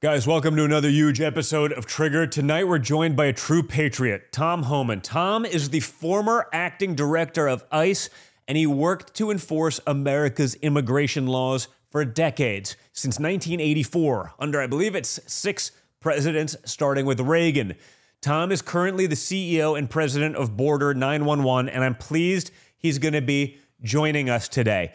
Guys, welcome to another huge episode of Triggered. Tonight we're joined by a true patriot, Tom Homan. Tom is the former acting director of ICE, and he worked to enforce America's immigration laws for decades, since 1984, under I believe it's six presidents, starting with Reagan. Tom is currently the CEO and president of Border 911, and I'm pleased he's going to be joining us today.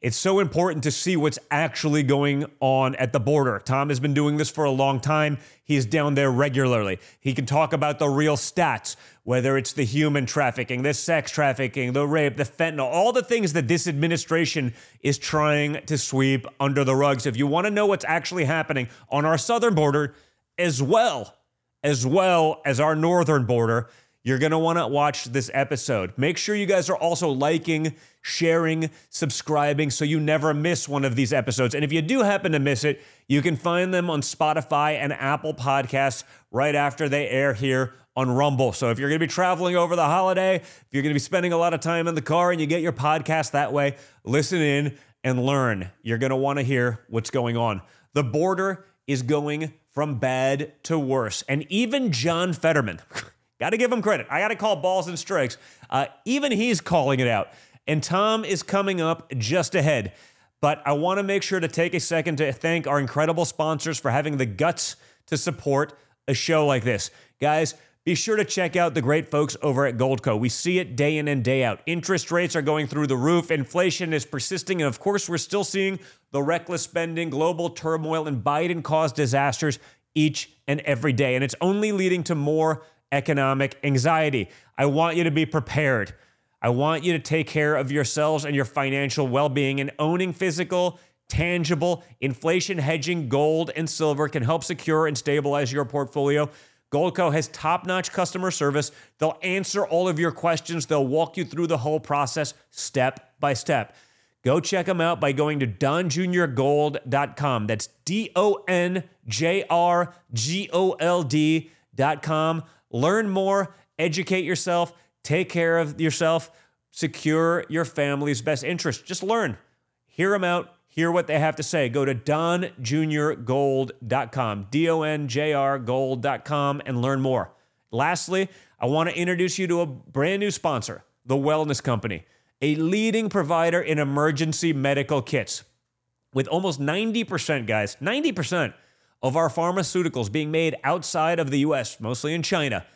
It's so important to see what's actually going on at the border. Tom has been doing this for a long time. He's down there regularly. He can talk about the real stats, whether it's the human trafficking, the sex trafficking, the rape, the fentanyl, all the things that this administration is trying to sweep under the rugs. If you want to know what's actually happening on our southern border, as well, as well as our northern border, you're going to want to watch this episode. Make sure you guys are also liking, sharing, subscribing so you never miss one of these episodes. And if you do happen to miss it, you can find them on Spotify and Apple Podcasts right after they air here on Rumble. So if you're going to be traveling over the holiday, if you're going to be spending a lot of time in the car and you get your podcast that way, listen in and learn. You're going to want to hear what's going on. The border is going from bad to worse. And even John Fetterman, got to give him credit. I got to call balls and strikes. Uh, even he's calling it out. And Tom is coming up just ahead. But I want to make sure to take a second to thank our incredible sponsors for having the guts to support a show like this. Guys, be sure to check out the great folks over at Goldco. We see it day in and day out. Interest rates are going through the roof, inflation is persisting, and of course, we're still seeing the reckless spending, global turmoil, and Biden caused disasters each and every day. And it's only leading to more economic anxiety. I want you to be prepared. I want you to take care of yourselves and your financial well being, and owning physical, tangible, inflation hedging gold and silver can help secure and stabilize your portfolio. Goldco has top notch customer service. They'll answer all of your questions, they'll walk you through the whole process step by step. Go check them out by going to donjuniorgold.com. That's D O N J R G O L D.com. Learn more, educate yourself, take care of yourself, secure your family's best interest. Just learn, hear them out, hear what they have to say. Go to donjrgold.com, D O N J R gold.com, and learn more. Lastly, I want to introduce you to a brand new sponsor, The Wellness Company, a leading provider in emergency medical kits. With almost 90%, guys, 90% of our pharmaceuticals being made outside of the US, mostly in China,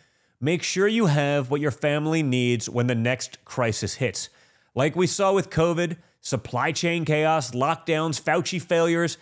make sure you have what your family needs when the next crisis hits. Like we saw with COVID, supply chain chaos, lockdowns, Fauci failures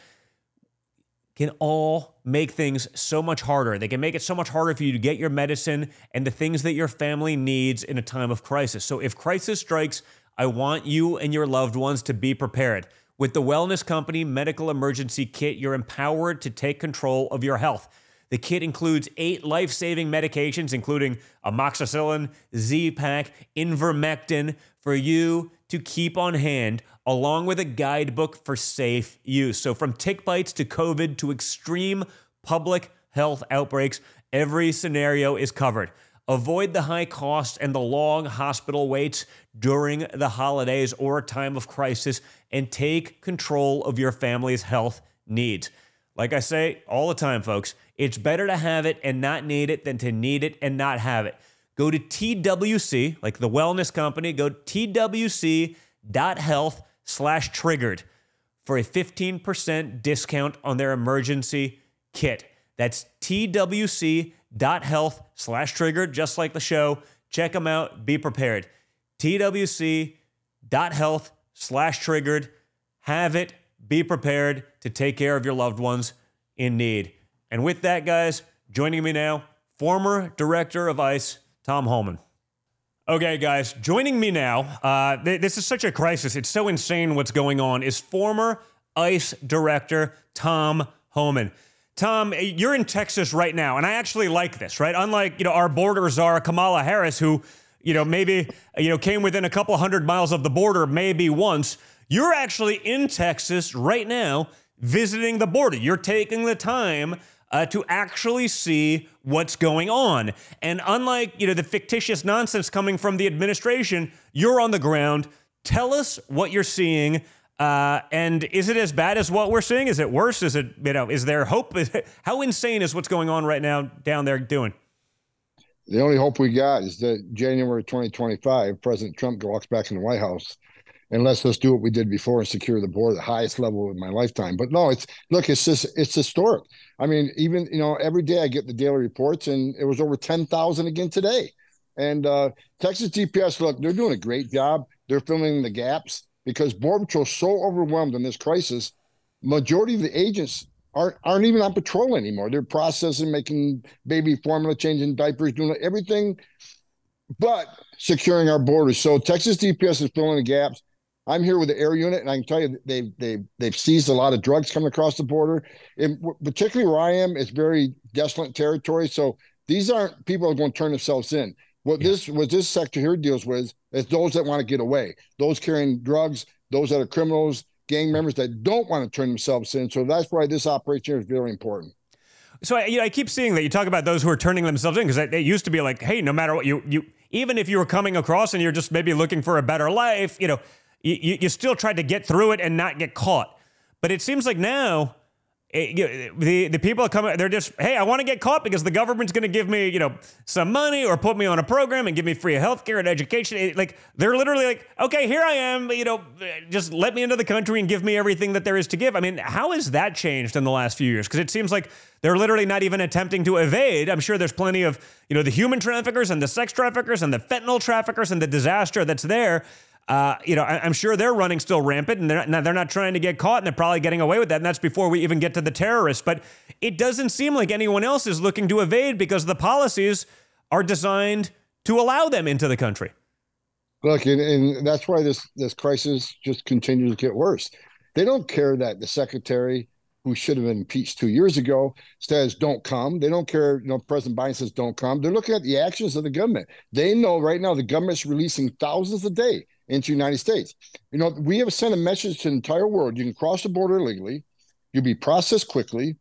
can all make things so much harder. They can make it so much harder for you to get your medicine and the things that your family needs in a time of crisis. So if crisis strikes, I want you and your loved ones to be prepared. With the Wellness Company Medical Emergency Kit, you're empowered to take control of your health. The kit includes eight life saving medications, including amoxicillin, Z Pack, Ivermectin, for you to keep on hand, along with a guidebook for safe use. So, from tick bites to COVID to extreme public health outbreaks, every scenario is covered. Avoid the high costs and the long hospital waits during the holidays or a time of crisis and take control of your family's health needs. Like I say all the time, folks, it's better to have it and not need it than to need it and not have it. Go to TWC, like the wellness company, go to twc.health slash triggered for a 15% discount on their emergency kit. That's twc.health slash triggered, just like the show. Check them out. Be prepared. twc.health slash triggered. Have it. Be prepared to take care of your loved ones in need. And with that, guys, joining me now, former director of ICE, Tom Homan. Okay, guys, joining me now, uh, th- this is such a crisis. It's so insane what's going on, is former ICE director Tom Homan. Tom, you're in Texas right now, and I actually like this, right? Unlike, you know, our border czar, Kamala Harris, who, you know, maybe, you know, came within a couple hundred miles of the border maybe once, you're actually in Texas right now visiting the border. You're taking the time uh, to actually see what's going on. And unlike you know the fictitious nonsense coming from the administration, you're on the ground. Tell us what you're seeing. Uh, and is it as bad as what we're seeing? Is it worse? Is it you know? Is there hope? How insane is what's going on right now down there doing? The only hope we got is that January 2025, President Trump walks back in the White House and lets us do what we did before and secure the border, the highest level in my lifetime. But no, it's look, it's just it's historic. I mean, even you know, every day I get the daily reports, and it was over 10,000 again today. And uh, Texas DPS, look, they're doing a great job. They're filling the gaps because Border Patrol so overwhelmed in this crisis. Majority of the agents aren't aren't even on patrol anymore. They're processing, making baby formula, changing diapers, doing everything, but securing our borders. So Texas DPS is filling the gaps. I'm here with the air unit, and I can tell you they've they've they've seized a lot of drugs coming across the border. And particularly where I am, it's very desolate territory. So these aren't people who are going to turn themselves in. What yeah. this what this sector here deals with is those that want to get away, those carrying drugs, those that are criminals, gang members that don't want to turn themselves in. So that's why this operation is very important. So I, you know, I keep seeing that you talk about those who are turning themselves in because it used to be like, hey, no matter what you you even if you were coming across and you're just maybe looking for a better life, you know, you, you still tried to get through it and not get caught. But it seems like now Eh, it, the the people come they're just hey I want to get caught because the government's going to give me you know some money or put me on a program and give me free health care and education. It, like they're literally like okay here I am you know just let me into the country and give me everything that there is to give. I mean how has that changed in the last few years? Because it seems like they're literally not even attempting to evade. I'm sure there's plenty of you know the human traffickers and the sex traffickers and the fentanyl traffickers and the disaster that's there uh, you know, I, am sure they're running still rampant, and they're not, they're not trying to get caught, and they're probably getting away with that. And that's before we even get to the terrorists. But it doesn't seem like anyone else is looking to evade because the policies are designed to allow them into the country. Look, and, and that's why this this crisis just continues to get worse. They don't care that the secretary who should have been impeached two years ago says don't come. They don't care. You know, President Biden says don't come. They're looking at the actions of the government. They know right now the government's releasing thousands a day into the United States. You know, we have sent a message to the entire world. You can cross the border illegally. You'll be processed quickly.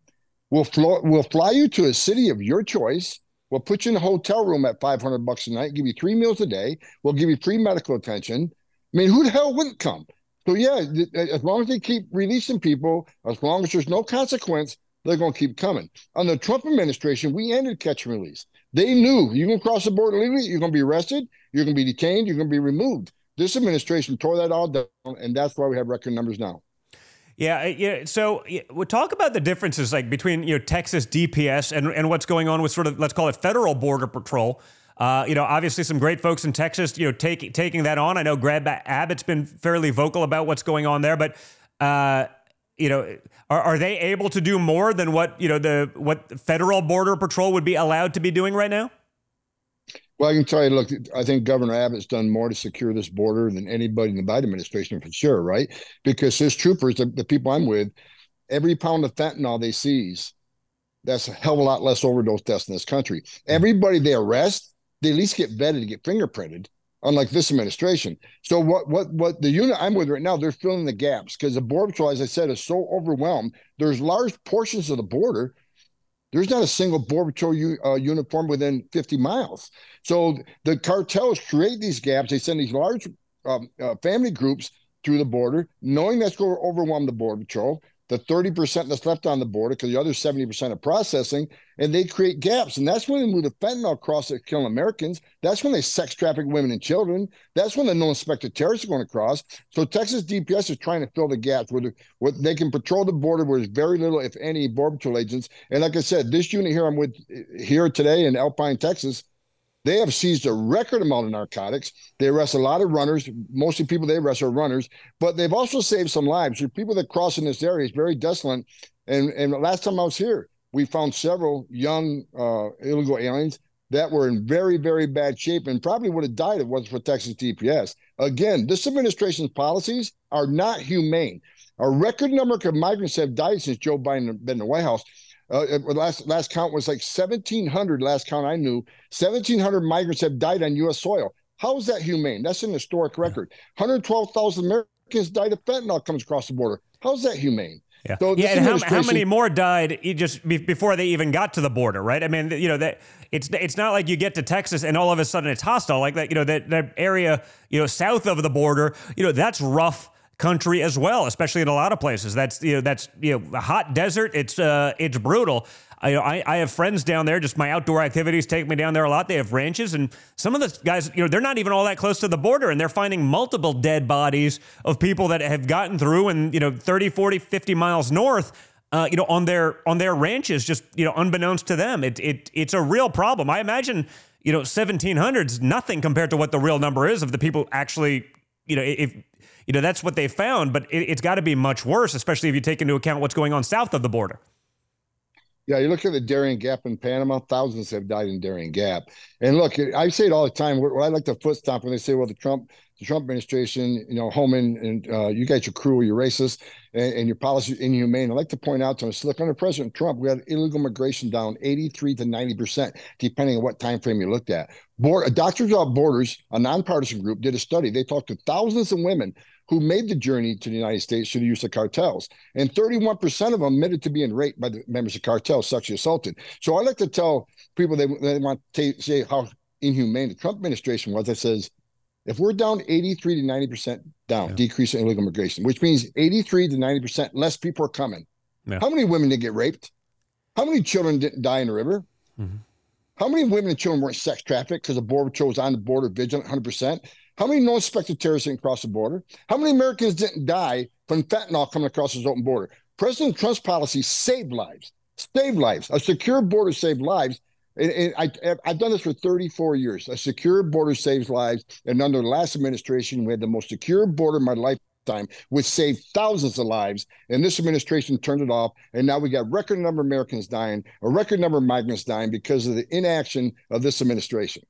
We'll, flo- we'll fly you to a city of your choice. We'll put you in a hotel room at 500 bucks a night, give you three meals a day. We'll give you free medical attention. I mean, who the hell wouldn't come? So, yeah, as long as they keep releasing people, as long as there's no consequence, they're going to keep coming. On the Trump administration, we ended catch and release. They knew you can cross the border legally, you're going to be arrested, you're going to be detained, you're going to be removed. This administration tore that all down, and that's why we have record numbers now. Yeah, yeah. So we'll talk about the differences like between you know Texas DPS and and what's going on with sort of let's call it federal border patrol. Uh, you know, obviously some great folks in Texas, you know, taking taking that on. I know Greg Abbott's been fairly vocal about what's going on there, but uh, you know, are, are they able to do more than what you know the what federal border patrol would be allowed to be doing right now? Well, I can tell you, look, I think Governor Abbott's done more to secure this border than anybody in the Biden administration for sure, right? Because his troopers, the, the people I'm with, every pound of fentanyl they seize, that's a hell of a lot less overdose deaths in this country. Mm-hmm. Everybody they arrest, they at least get vetted to get fingerprinted, unlike this administration. So what what what the unit I'm with right now, they're filling the gaps because the border patrol, as I said, is so overwhelmed. There's large portions of the border there's not a single border patrol u- uh, uniform within 50 miles. So the cartels create these gaps. They send these large um, uh, family groups through the border, knowing that's going to overwhelm the border patrol the 30% that's left on the border because the other 70% are processing and they create gaps. And that's when they move the fentanyl across that kill americans. That's when they sex traffic women and children. That's when the non-suspected terrorists are going to cross so texas dps is trying to fill the gaps where, the, where they can patrol the border where there's very little if any border patrol agents. And like i said this unit here i'm with eh, here today in alpine texas they have seized a record amount of narcotics. They arrest a lot of runners. Mostly people they arrest are runners, but they've also saved some lives. There people that cross in this area is very desolate. And and last time I was here, we found several young uh, illegal aliens that were in very, very bad shape and probably would have died if it wasn't for Texas DPS. Again, this administration's policies are not humane. A record number of migrants have died since Joe Biden been in the White House. Uh, last last count was like 1,700. Last count I knew, 1,700 migrants have died on U.S. soil. How is that humane? That's an historic record. 112,000 Americans died of fentanyl comes across the border. How's that humane? Yeah, so yeah. And how, how many more died just before they even got to the border, right? I mean, you know that it's it's not like you get to Texas and all of a sudden it's hostile like that. You know that that area, you know, south of the border, you know, that's rough country as well, especially in a lot of places. That's you know that's you know a hot desert. It's uh it's brutal. I, know I, I have friends down there. Just my outdoor activities take me down there a lot. They have ranches, and some of the guys, you know, they're not even all that close to the border, and they're finding multiple dead bodies of people that have gotten through and you know 30, 40, 50 miles north. Uh, you know, on their on their ranches, just you know, unbeknownst to them, it it it's a real problem. I imagine you know, 1700s nothing compared to what the real number is of the people actually, you know, if you know that's what they found, but it, it's got to be much worse, especially if you take into account what's going on south of the border. Yeah, you look at the Darien Gap in Panama, thousands have died in Darien Gap. And look, I say it all the time. What I like to foot stomp when they say, well, the Trump the Trump administration, you know, Homan and uh, you guys are cruel, you're racist, and, and your policy inhumane. I'd like to point out to us, look, under President Trump, we had illegal migration down 83 to 90 percent, depending on what time frame you looked at. Board, Doctors Without Borders, a nonpartisan group, did a study. They talked to thousands of women who made the journey to the United States through the use of cartels. And 31% of them admitted to being raped by the members of cartels, sexually assaulted. So I like to tell people they, they want to say how inhumane the Trump administration was. I says, if we're down 83 to 90% down, yeah. decrease in illegal immigration, which means 83 to 90% less people are coming. Yeah. How many women did get raped? How many children didn't die in the river? Mm-hmm. How many women and children weren't sex trafficked because the border patrol was on the border vigilant 100%? How many non-suspected terrorists didn't cross the border? How many Americans didn't die from fentanyl coming across his open border? President Trump's policy saved lives, saved lives. A secure border saved lives. And, and I, I've done this for 34 years. A secure border saves lives. And under the last administration, we had the most secure border in my lifetime, which saved thousands of lives. And this administration turned it off. And now we got record number of Americans dying, a record number of migrants dying because of the inaction of this administration.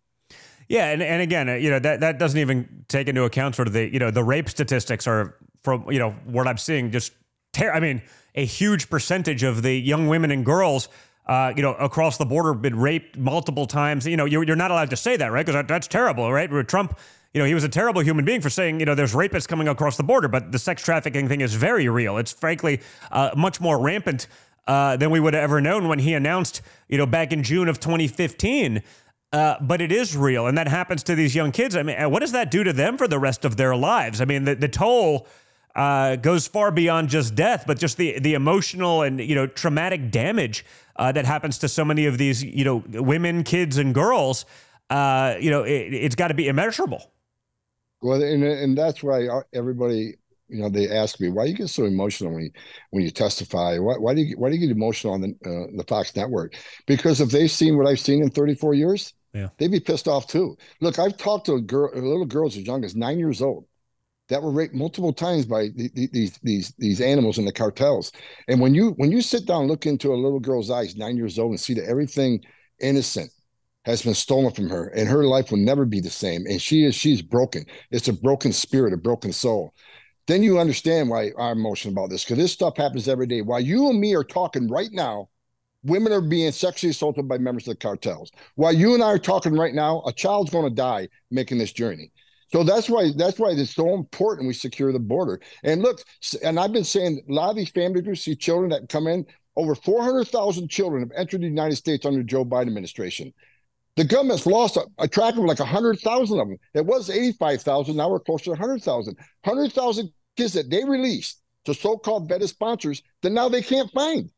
Yeah, and, and again, uh, you know that that doesn't even take into account sort of the you know the rape statistics are from you know what I'm seeing just ter- I mean a huge percentage of the young women and girls uh, you know, across the border, been raped multiple times. You know, you're, you're not allowed to say that, right? Because that, that's terrible, right? Trump, you know, he was a terrible human being for saying, you know, there's rapists coming across the border, but the sex trafficking thing is very real. It's frankly uh, much more rampant uh, than we would have ever known when he announced, you know, back in June of 2015 uh, but it is real, and that happens to these young kids. I mean, what does that do to them for the rest of their lives? I mean, the, the toll uh, goes far beyond just death, but just the the emotional and you know traumatic damage uh, that happens to so many of these you know women, kids, and girls. Uh, you know, it, has got to be immeasurable. Well, and and that's why everybody you know they ask me why you get so emotional when you when you testify why, why do you why do you get emotional on the uh, the fox network because if they've seen what i've seen in 34 years yeah. They'd be pissed off too. Look, I've talked to girl, little girls as young as nine years old that were raped multiple times by these these these animals in the cartels. And when you when you sit down, look into a little girl's eyes, nine years old, and see that everything innocent has been stolen from her, and her life will never be the same, and she is she's broken. It's a broken spirit, a broken soul. Then you understand why I'm emotional about this because this stuff happens every day. While you and me are talking right now, women are being sexually assaulted by members of the cartels. While you and I are talking right now, a child's going to die making this journey. So that's why that's why it's so important we secure the border. And look, and I've been saying a lot of these family groups see children that come in. Over 400,000 children have entered the United States under Joe Biden administration. The government's lost a, a track of like 100,000 of them. It was 85,000. Now we're close to 100,000. 100,000 kids that they released to so-called vetted sponsors that now they can't find.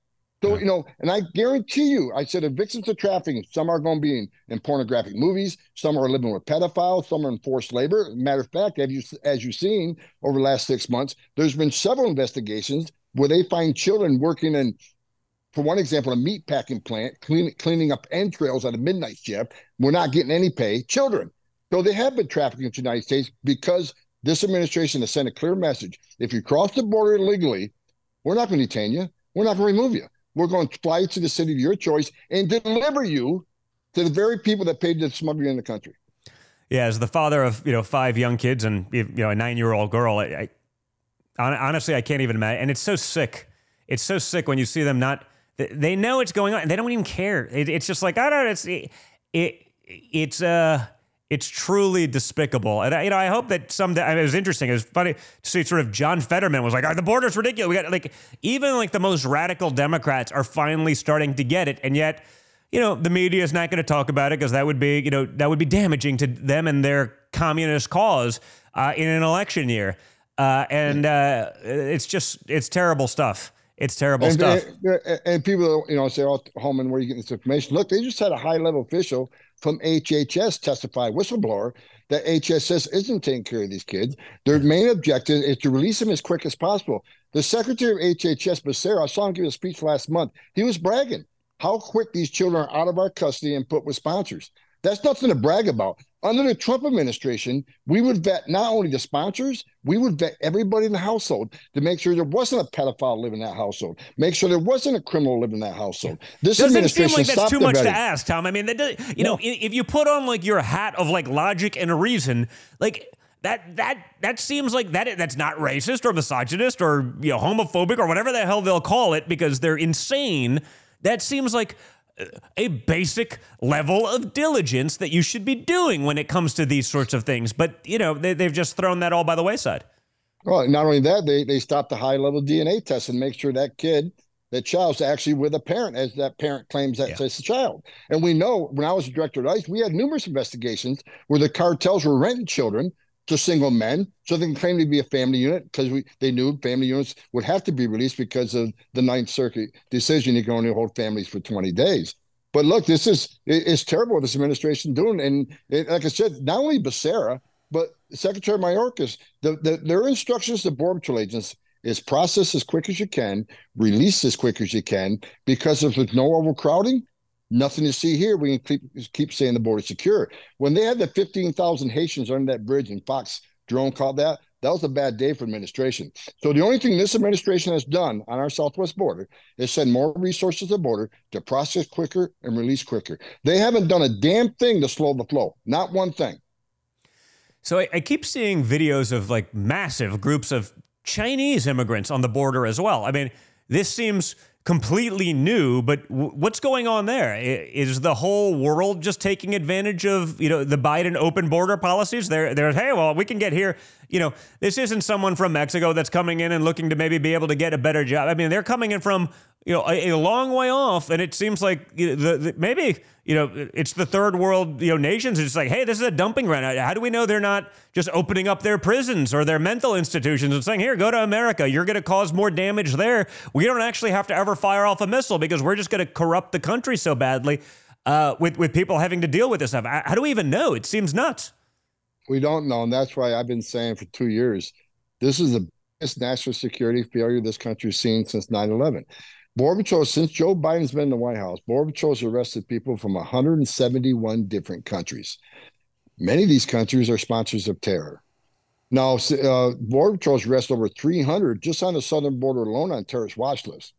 So, you know, and I guarantee you, I said, if victims of trafficking, some are going to be in, in, pornographic movies, some are living with pedophiles, some are in forced labor. Matter of fact, have you, as you've seen over the last six months, there's been several investigations where they find children working in, for one example, a meat packing plant, clean, cleaning up entrails at a midnight shift. We're not getting any pay. Children. So they have been trafficking in the United States because this administration has sent a clear message. If you cross the border illegally, we're not going to detain you. We're not going to remove you. We're going to fly to the city of your choice and deliver you to the very people that paid to smuggle you in the country. Yeah, as the father of you know five young kids and you know a nine year old girl, I, I, honestly I can't even imagine. And it's so sick. It's so sick when you see them not. They know it's going on and they don't even care. It, it's just like I don't. It's it, it it's uh it's truly despicable. And I, you know, I hope that someday. I mean, it was interesting. It was funny to see sort of John Fetterman was like, "The border's ridiculous." We got like even like the most radical Democrats are finally starting to get it, and yet, you know, the media is not going to talk about it because that would be, you know, that would be damaging to them and their communist cause uh, in an election year. uh, and uh, it's just it's terrible stuff. It's terrible and, stuff. And, and, people, you know, say, "Oh, Homan, where are you getting this information?" Look, they just had a high-level official from HHS testify, whistleblower, that HHS isn't taking care of these kids. Their main objective is to release them as quick as possible. The secretary of HHS, Becerra, I saw him give a speech last month. He was bragging how quick these children are out of our custody and put with sponsors. That's nothing to brag about. Under the Trump administration, we would vet not only the sponsors, we would vet everybody in the household to make sure there wasn't a pedophile living in that household, make sure there wasn't a criminal living in that household. This Doesn't administration seem like that's too much to ask, Tom. I mean, that does, you know, if you put on like your hat of like logic and reason, like that that that seems like that that's not racist or misogynist or you know homophobic or whatever the hell they'll call it because they're insane. That seems like a basic level of diligence that you should be doing when it comes to these sorts of things. But you know, they, they've just thrown that all by the wayside. Well, not only that, they they stopped the high level DNA test and make sure that kid, that child's actually with a parent, as that parent claims that's Yeah. it's a child. And we know when I was director of ICE, we had numerous investigations where the cartels were renting children to single men so they can claim to be a family unit because we they knew family units would have to be released because of the Ninth Circuit decision you can only hold families for 20 days. But look, this is it- it's terrible this administration doing. And it, like I said, not only Becerra, but Secretary Mayorkas, the, the, their instructions to Border Patrol agents is process as quick as you can, release as quick as you can, because if there's no overcrowding, nothing to see here. We can keep, keep saying the border secure. When they had the 15,000 Haitians under that bridge, and Fox drone called that, that was a bad day for administration. So the only thing this administration has done on our southwest border is send more resources to the border to process quicker and release quicker. They haven't done a damn thing to slow the flow. Not one thing. So I, I keep seeing videos of like massive groups of Chinese immigrants on the border as well. I mean, this seems completely new, but w- what's going on there? Is the whole world just taking advantage of you know the Biden open border policies? They're they're hey, well, we can get here. You know, this isn't someone from Mexico that's coming in and looking to maybe be able to get a better job. I mean, they're coming in from you know a, a long way off, and it seems like you know, the, the, maybe you know it's the third world you know nations. It's like, hey, this is a dumping ground. How do we know they're not just opening up their prisons or their mental institutions and saying, here, go to America. You're going to cause more damage there. We don't actually have to ever fire off a missile because we're just going to corrupt the country so badly uh, with with people having to deal with this stuff. How do we even know? It seems nuts. We don't know. And that's why I've been saying for two years this is the biggest national security failure this country's seen since 9 11. Border Patrol, since Joe Biden's been in the White House, Border arrested people from 171 different countries. Many of these countries are sponsors of terror. Now, uh, Border arrested over 300 just on the southern border alone on terrorist watch lists.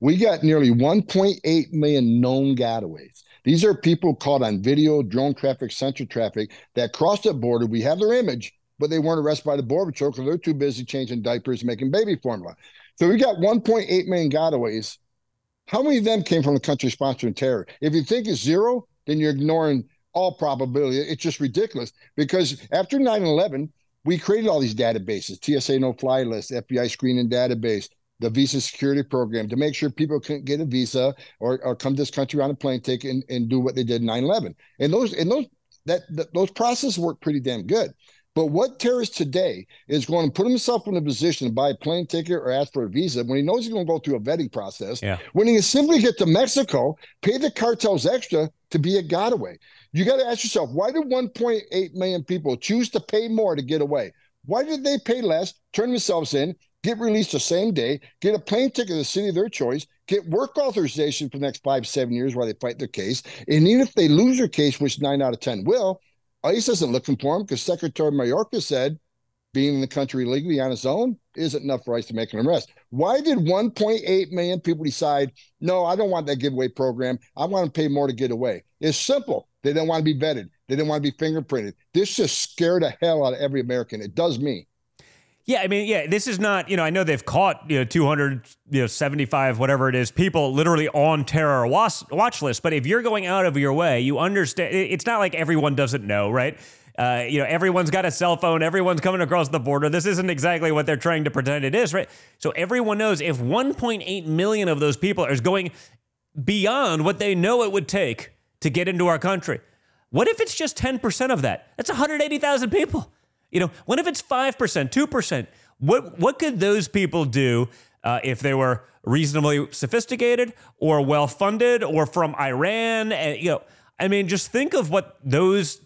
We got nearly 1.8 million known gotaways. These are people caught on video, drone traffic, sensor traffic that crossed the border. We have their image, but they weren't arrested by the Border Patrol because they're too busy changing diapers, making baby formula. So we got 1.8 million gotaways. How many of them came from the country sponsoring terror? If you think it's zero, then you're ignoring all probability. It's just ridiculous because after 9 11, we created all these databases TSA no fly list, FBI screening database, the visa security program to make sure people couldn't get a visa or, or come to this country on a plane ticket and, and do what they did 9-11 and those and those that, that those processes work pretty damn good but what terrorist today is going to put himself in a position to buy a plane ticket or ask for a visa when he knows he's going to go through a vetting process Yeah. when he can simply get to mexico pay the cartels extra to be a getaway you got to ask yourself why did 1.8 million people choose to pay more to get away why did they pay less turn themselves in get released the same day, get a plane ticket to the city of their choice, get work authorization for the next five, seven years while they fight their case. And even if they lose their case, which nine out of 10 will, ICE isn't looking for him because Secretary Mayorkas said being in the country legally on his own isn't enough for ICE to make an arrest. Why did 1.8 million people decide, no, I don't want that giveaway program. I want to pay more to get away? It's simple. They didn't want to be vetted. They didn't want to be fingerprinted. This just scared the hell out of every American. It does me. Yeah, I mean, yeah, this is not, you know, I know they've caught, you know, 275, you know, whatever it is, people literally on terror watch, watch list. But if you're going out of your way, you understand, it's not like everyone doesn't know, right? Uh, you know, everyone's got a cell phone, everyone's coming across the border. This isn't exactly what they're trying to pretend it is, right? So everyone knows if 1.8 million of those people is going beyond what they know it would take to get into our country, what if it's just 10% of that? That's 180,000 people. You know, what if it's 5%, 2%? What what could those people do uh, if they were reasonably sophisticated or well funded or from Iran? And you know, I mean, just think of what those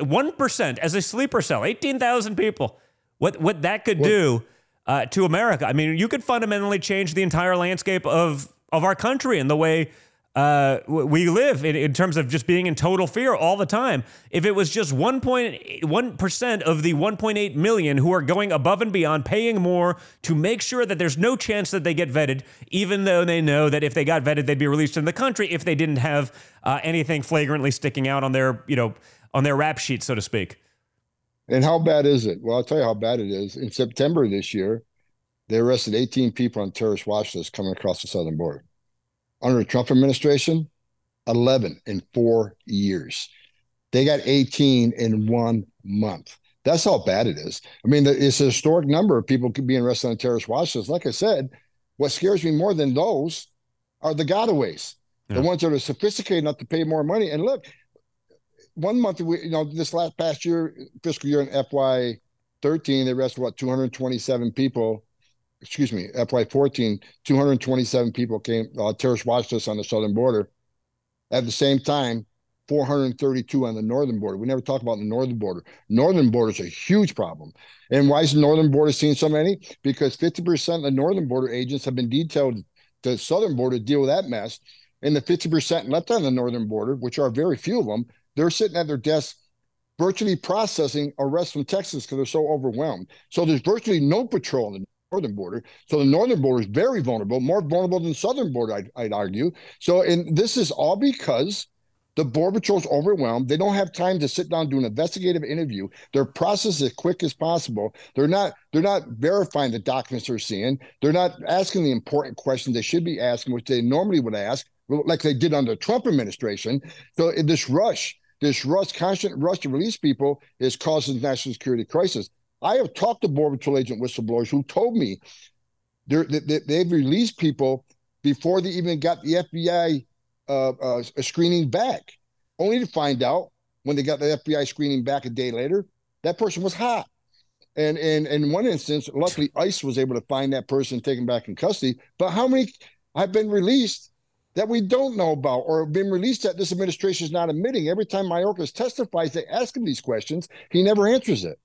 one percent as a sleeper cell, eighteen thousand people. What what that could do uh, to America? I mean, you could fundamentally change the entire landscape of of our country and the way uh, we live in, in, terms of just being in total fear all the time. If it was just 1.1% of the 1.8 million who are going above and beyond, paying more to make sure that there's no chance that they get vetted, even though they know that if they got vetted, they'd be released in the country if they didn't have uh, anything flagrantly sticking out on their, you know, on their rap sheet, so to speak. And how bad is it? Well, I'll tell you how bad it is. In September this year, they arrested 18 people on terrorist watch lists coming across the southern border under the Trump administration, 11 in four years. They got 18 in one month. That's how bad it is. I mean, it's a historic number of people being arrested on terrorist watch lists. Like I said, what scares me more than those are the gotaways, yeah. the ones that are sophisticated enough to pay more money. And look, one month, we, you know, this last past year, fiscal year in FY 13, they arrested what 227 people excuse me, FY14, 227 people came, uh, terrorist watched us on the southern border. At the same time, 432 on the northern border. We never talk about the northern border. Northern border is a huge problem. And why is the northern border seeing so many? Because 50% of the northern border agents have been detailed to the southern border to deal with that mess. And the 50% left on the northern border, which are very few of them, they're sitting at their desks virtually processing arrests from Texas because they're so overwhelmed. So there's virtually no patrol in the northern border. So the northern border is very vulnerable, more vulnerable than the southern border, I'd, I'd argue. So, and this is all because the border patrol's overwhelmed. They don't have time to sit down do an investigative interview. Their process as quick as possible. They're not they're not verifying the documents they're seeing. They're not asking the important questions they should be asking, which they normally would ask, like they did under the Trump administration. So this rush, this rush, constant rush to release people is causing national security crisis. I have talked to Border Patrol agent whistleblowers who told me they, they've released people before they even got the FBI uh, uh, screening back, only to find out when they got the FBI screening back a day later, that person was hot. And, and, in one instance, luckily ICE was able to find that person, taken back in custody. But how many have been released that we don't know about or have been released that this administration is not admitting? Every time Mayorkas testifies, they ask him these questions. He never answers it.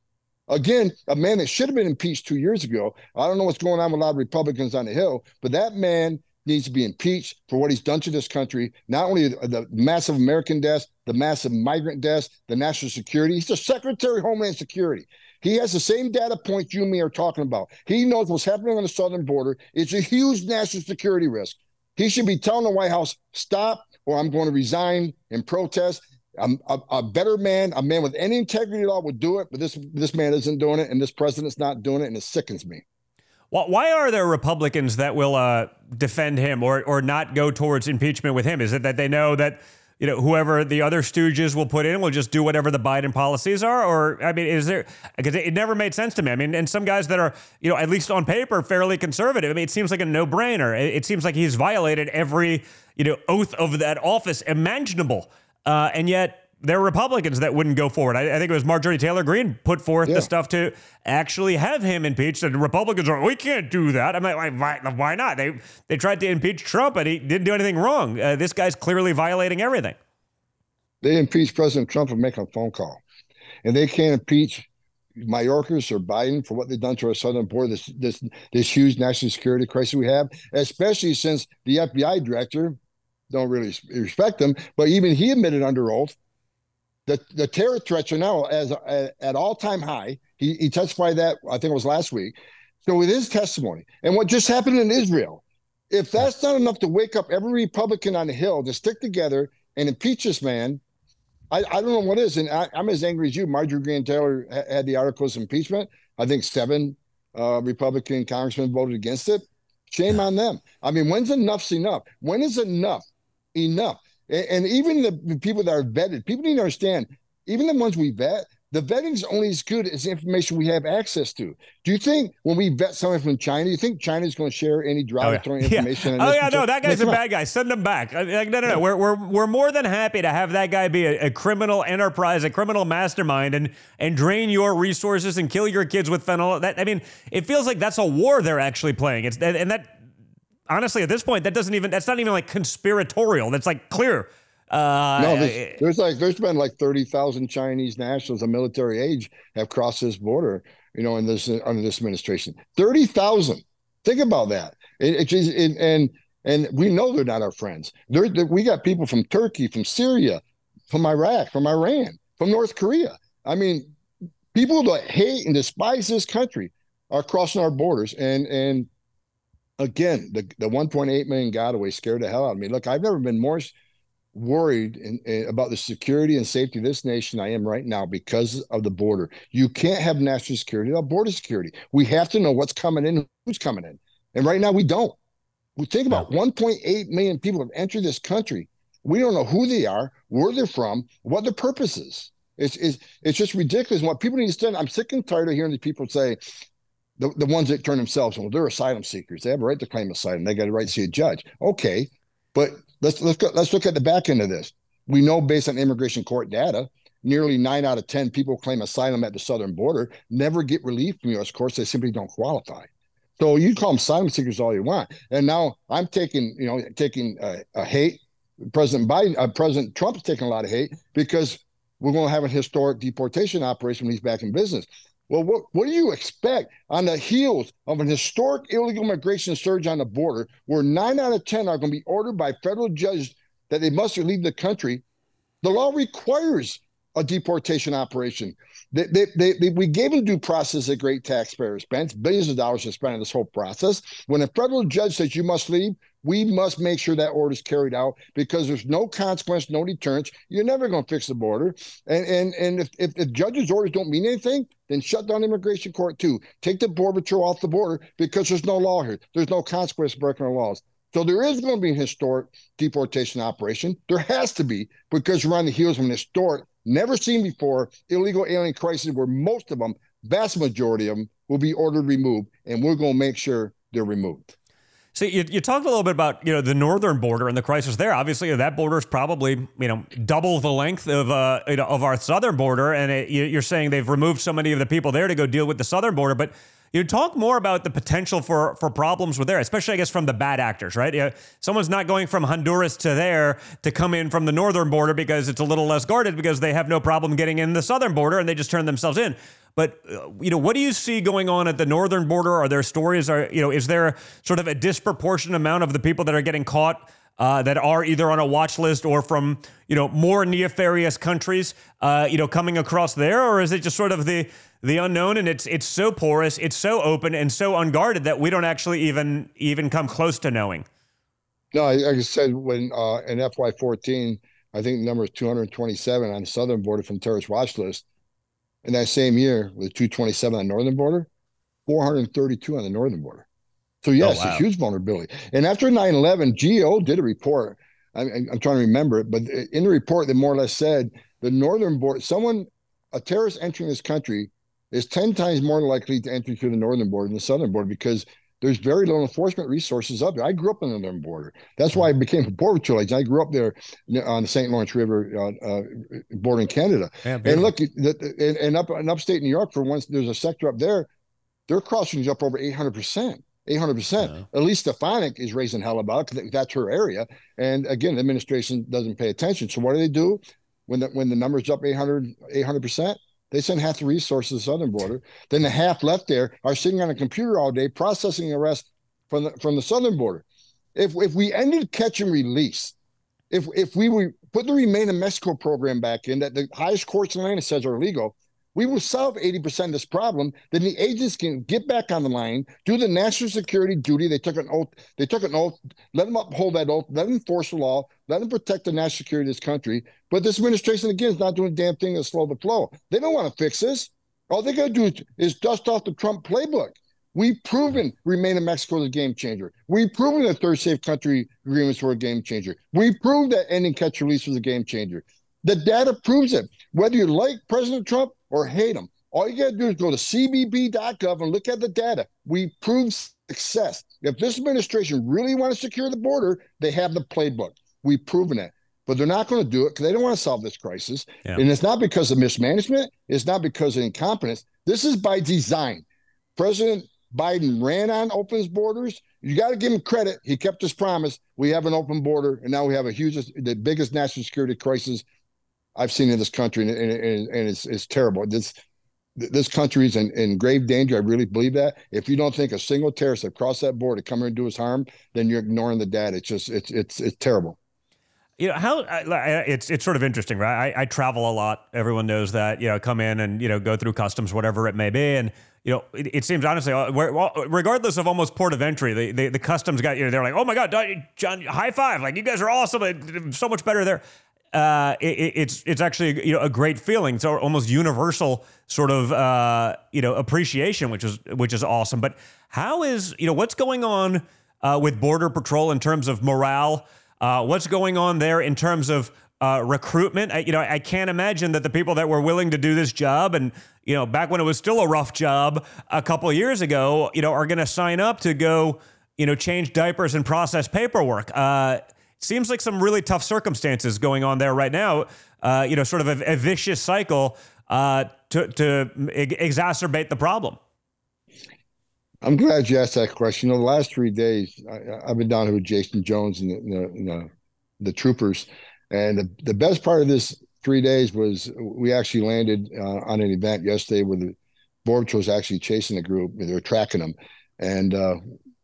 Again, a man that should have been impeached two years ago. I don't know what's going on with a lot of Republicans on the Hill, but that man needs to be impeached for what he's done to this country. Not only the massive American deaths, the massive migrant deaths, the national security. He's the Secretary of Homeland Security. He has the same data points you and me are talking about. He knows what's happening on the southern border. It's a huge national security risk. He should be telling the White House, stop, or I'm going to resign and protest. A, a, better man, a man with any integrity at all would do it, but this this man isn't doing it, and this president's not doing it, and it sickens me. Well, why are there Republicans that will uh, defend him or or not go towards impeachment with him? Is it that they know that you know whoever the other stooges will put in will just do whatever the Biden policies are? Or I mean, is there because it never made sense to me. I mean, and some guys that are you know at least on paper fairly conservative. I mean, it seems like a no brainer. It, it seems like he's violated every you know oath of that office imaginable. Uh, and yet there are Republicans that wouldn't go forward. I, I, think it was Marjorie Taylor Greene put forth yeah. the stuff to actually have him impeached. And Republicans are, we can't do that. I'm like, why, why not? They they tried to impeach Trump, and he didn't do anything wrong. Uh, this guy's clearly violating everything. They impeached President Trump for making a phone call, and they can't impeach Mayorkas or Biden for what they've done to our southern border. This this this huge national security crisis we have, especially since the FBI director don't really respect him, but even he admitted under oath that the terror threats are now as at all time high. He, he testified that I think it was last week. So with his testimony and what just happened in Israel, if that's not enough to wake up every Republican on the Hill to stick together and impeach this man, I, I don't know what is. And I, am as angry as you. Marjorie Greene Taylor had the articles of impeachment. I think seven uh, Republican congressmen voted against it. Shame on them. I mean, when's enough's enough? When is enough? Enough. And, even the, people that are vetted, people need to understand, even the ones we vet, the vetting's only as good as the information we have access to. Do you think when we vet someone from China, do you think China's going to share any derogatory oh, yeah. information? Yeah. Oh yeah, no, that guy's a bad guy. Send him back. Like, no, no, no. We're, we're, we're more than happy to have that guy be a, a, criminal enterprise, a criminal mastermind, and and drain your resources and kill your kids with fentanyl. That I mean, it feels like that's a war they're actually playing. It's and that honestly at this point that doesn't even that's not even like conspiratorial. That's like clear uh, no, there's, there's, like there's been like thirty thousand Chinese nationals of military age have crossed this border. You know, in this under this administration, thirty thousand. Think about that. It, it, it, and and we know they're not our friends. They're, they're, we got people from Turkey, from Syria, from Iraq, from Iran, from North Korea. I mean, people that hate and despise this country are crossing our borders. And and again, the the 1.8 million gotaways scared the hell out of me. Look, I've never been more worried in, in, about the security and safety of this nation I am right now because of the border. You can't have national security without border security. We have to know what's coming in, who's coming in. And right now we don't. We think about 1.8 million people have entered this country. We don't know who they are, where they're from, what their purpose is. It's, it's, it's just ridiculous. what people need to understand, I'm sick and tired of hearing these people say, the, the ones that turn themselves, well, they're asylum seekers. They have a right to claim asylum. They got a right to see a judge. Okay. But Let's let's go, let's look at the back end of this. We know based on immigration court data, nearly nine out of ten people claim asylum at the southern border never get relief from U.S. courts. They simply don't qualify. So you call them asylum seekers all you want. And now I'm taking you know taking a hate. President Biden, uh, President Trump's taking a lot of hate because we're going to have a historic deportation operation when he's back in business. Well, what, what do you expect on the heels of an historic illegal migration surge on the border, where nine out of 10 are going to be ordered by federal judges that they must leave the country? The law requires a deportation operation. They, they, they, they, we gave them due process at great taxpayer expense, billions of dollars to spend on this whole process. When a federal judge says you must leave, we must make sure that order is carried out because there's no consequence, no deterrence. You're never going to fix the border. And and and if, if the judge's orders don't mean anything, then shut down immigration court too. Take the border patrol off the border because there's no law here. There's no consequence breaking the laws. So there is going to be an historic deportation operation. There has to be because we're on the heels of an historic, never seen before illegal alien crisis where most of them, vast majority of them, will be ordered removed, and we're going to make sure they're removed. So you, you talked a little bit about you know the northern border and the crisis there. Obviously, that border is probably you know double the length of uh, you know, of our southern border, and it, you're saying they've removed so many of the people there to go deal with the southern border. But you talk more about the potential for for problems with there, especially I guess from the bad actors, right? You know, someone's not going from Honduras to there to come in from the northern border because it's a little less guarded because they have no problem getting in the southern border and they just turn themselves in. But uh, you know, what do you see going on at the northern border? Are there stories? Are you know, is there sort of a disproportionate amount of the people that are getting caught uh, that are either on a watch list or from you know more nefarious countries, uh, you know, coming across there, or is it just sort of the the unknown and it's it's so porous, it's so open and so unguarded that we don't actually even even come close to knowing? No, like I said, when uh, in FY14, I think the number is 227 on the southern border from terrorist watch list in that same year with 227 on the northern border, 432 on the northern border. So oh, yes, oh, wow. a huge vulnerability. And after 9/11, GAO did a report. I, am trying to remember it, but in the report, they more or less said the northern border, someone, a terrorist entering this country, is 10 times more likely to enter through the northern border than the southern border because there's very little enforcement resources up there. I grew up on the northern border. That's why I became a border patrol agent. I grew up there on the St. Lawrence River uh, uh, border in Canada. Yeah, and look, and, and up in upstate New York, for once, there's a sector up there, their crossings up over 800%. 800%. Elise Stefanik is raising hell about it because that's her area. And again, the administration doesn't pay attention. So what do they do when the, when the number's up 800, 800%? They send half the resources to the southern border. Then the half left there are sitting on a computer all day processing arrests from the from the southern border. If if we ended catch and release, if if we were put the Remain in Mexico program back in that the highest courts in Atlanta says are illegal, we will solve 80% of this problem. Then the agents can get back on the line, do the national security duty. They took an oath. They took an oath. Let them uphold that oath. Let them enforce the law. Let them protect the national security of this country. But this administration, again, is not doing a damn thing to slow the flow. They don't want to fix this. All they're going to do is, dust off the Trump playbook. We've proven Remain in Mexico is a game changer. We've proven that third safe country agreements were a game changer. We've proved that ending catch release was a game changer. The data proves it. Whether you like President Trump or hate them. All you got to do is go to cbp.gov and look at the data. We prove success. If this administration really want to secure the border, they have the playbook. We've proven it. But they're not going to do it because they don't want to solve this crisis. Yeah. And it's not because of mismanagement. It's not because of incompetence. This is by design. President Biden ran on open borders. You got to give him credit. He kept his promise. We have an open border, and now we have a huge, the biggest national security crisis I've seen in this country, and, and, and it's, it's terrible. This this country is in, in grave danger. I really believe that. If you don't think a single terrorist crossed that border to come here and do us harm, then you're ignoring the data. It's just it's it's it's terrible. You know how it's it's sort of interesting, right? I, I travel a lot. Everyone knows that. You know, come in and you know go through customs, whatever it may be, and you know, it, it, seems honestly, uh, regardless of almost port of entry, the, the, the customs got you know they're like, oh my god, John, high five! Like you guys are awesome, so much better there uh, it, it's it's actually you know a great feeling. It's almost universal sort of uh, you know appreciation, which is which is awesome. But how is you know what's going on uh, with Border Patrol in terms of morale? Uh, what's going on there in terms of uh, recruitment? I, you know, I can't imagine that the people that were willing to do this job and you know back when it was still a rough job a couple of years ago, you know, are going to sign up to go you know change diapers and process paperwork. Uh, seems like some really tough circumstances going on there right now. Uh, you know, sort of a, a vicious cycle uh, to to exacerbate the problem. I'm glad you asked that question. You know, the last three days, I, have been down here with Jason Jones and the, the, the troopers, and the, the best part of this three days was we actually landed uh, on an event yesterday where the board was actually chasing the group. They were tracking them, and uh,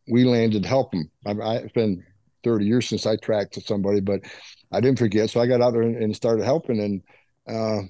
we landed to help them. I, I've been 30 years since I tracked to somebody, but I didn't forget. So I got out there and, and started helping. And uh,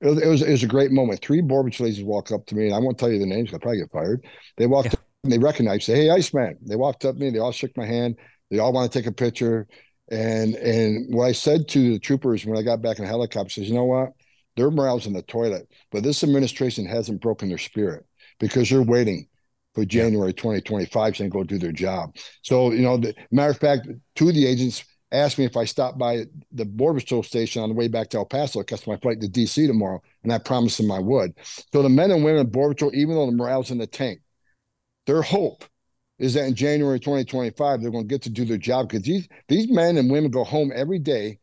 it, was, it, was, it was a great moment. Three Border ladies walk up to me, and I won't tell you the names. I'll probably get fired. They walked yeah. up and they recognized, say, "Hey, Iceman." They walked up to me. They all shook my hand. They all want to take a picture. And and what I said to the troopers when I got back in the helicopter says, "You know what? Their morale's in the toilet, but this administration hasn't broken their spirit because they're waiting for January 2025 saying go do their job. So, you know, the matter of fact, two of the agents asked me if I stopped by the Border Patrol station on the way back to El Paso, catch my flight to DC tomorrow, and I promised them I would. So the men and women of Border Patrol, even though the morale's in the tank, their hope is that in January 2025 they're going to get to do their job because these these men and women go home every day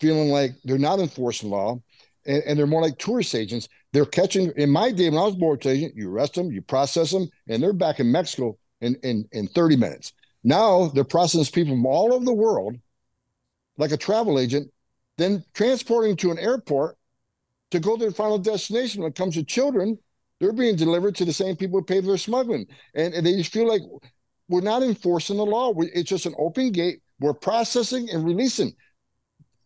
feeling like they're not enforcing law and, and they're more like tourist agents they're catching in my day when I was board agent, you arrest them, you process them, and they're back in Mexico in, in, in 30 minutes. Now they're processing people from all over the world, like a travel agent, then transporting to an airport to go to their final destination. When it comes to children, they're being delivered to the same people who pay for their smuggling. And, and they just feel like we're not enforcing the law. We, it's just an open gate. We're processing and releasing.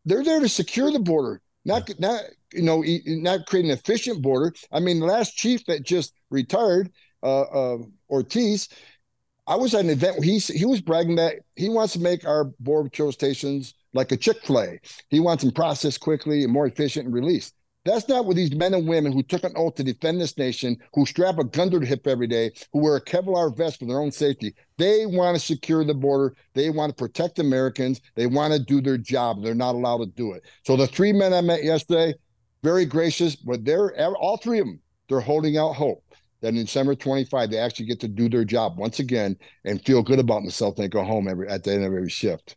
They're there to secure the border, not, not you know, not create an efficient border. I mean, the last chief that just retired, uh, uh, Ortiz, I was at an event he he was bragging that he wants to make our border patrol stations like a Chick Fil A. He wants them processed quickly and more efficient and released. That's not what these men and women who took an oath to defend this nation, who strap a gun to their hip every day, who wear a Kevlar vest for their own safety. They want to secure the border. They want to protect Americans. They want to do their job. They're not allowed to do it. So the three men I met yesterday, very gracious, but they're all three of them, they're holding out hope that in December 25, they actually get to do their job once again and feel good about themselves and go home every at the end of every shift.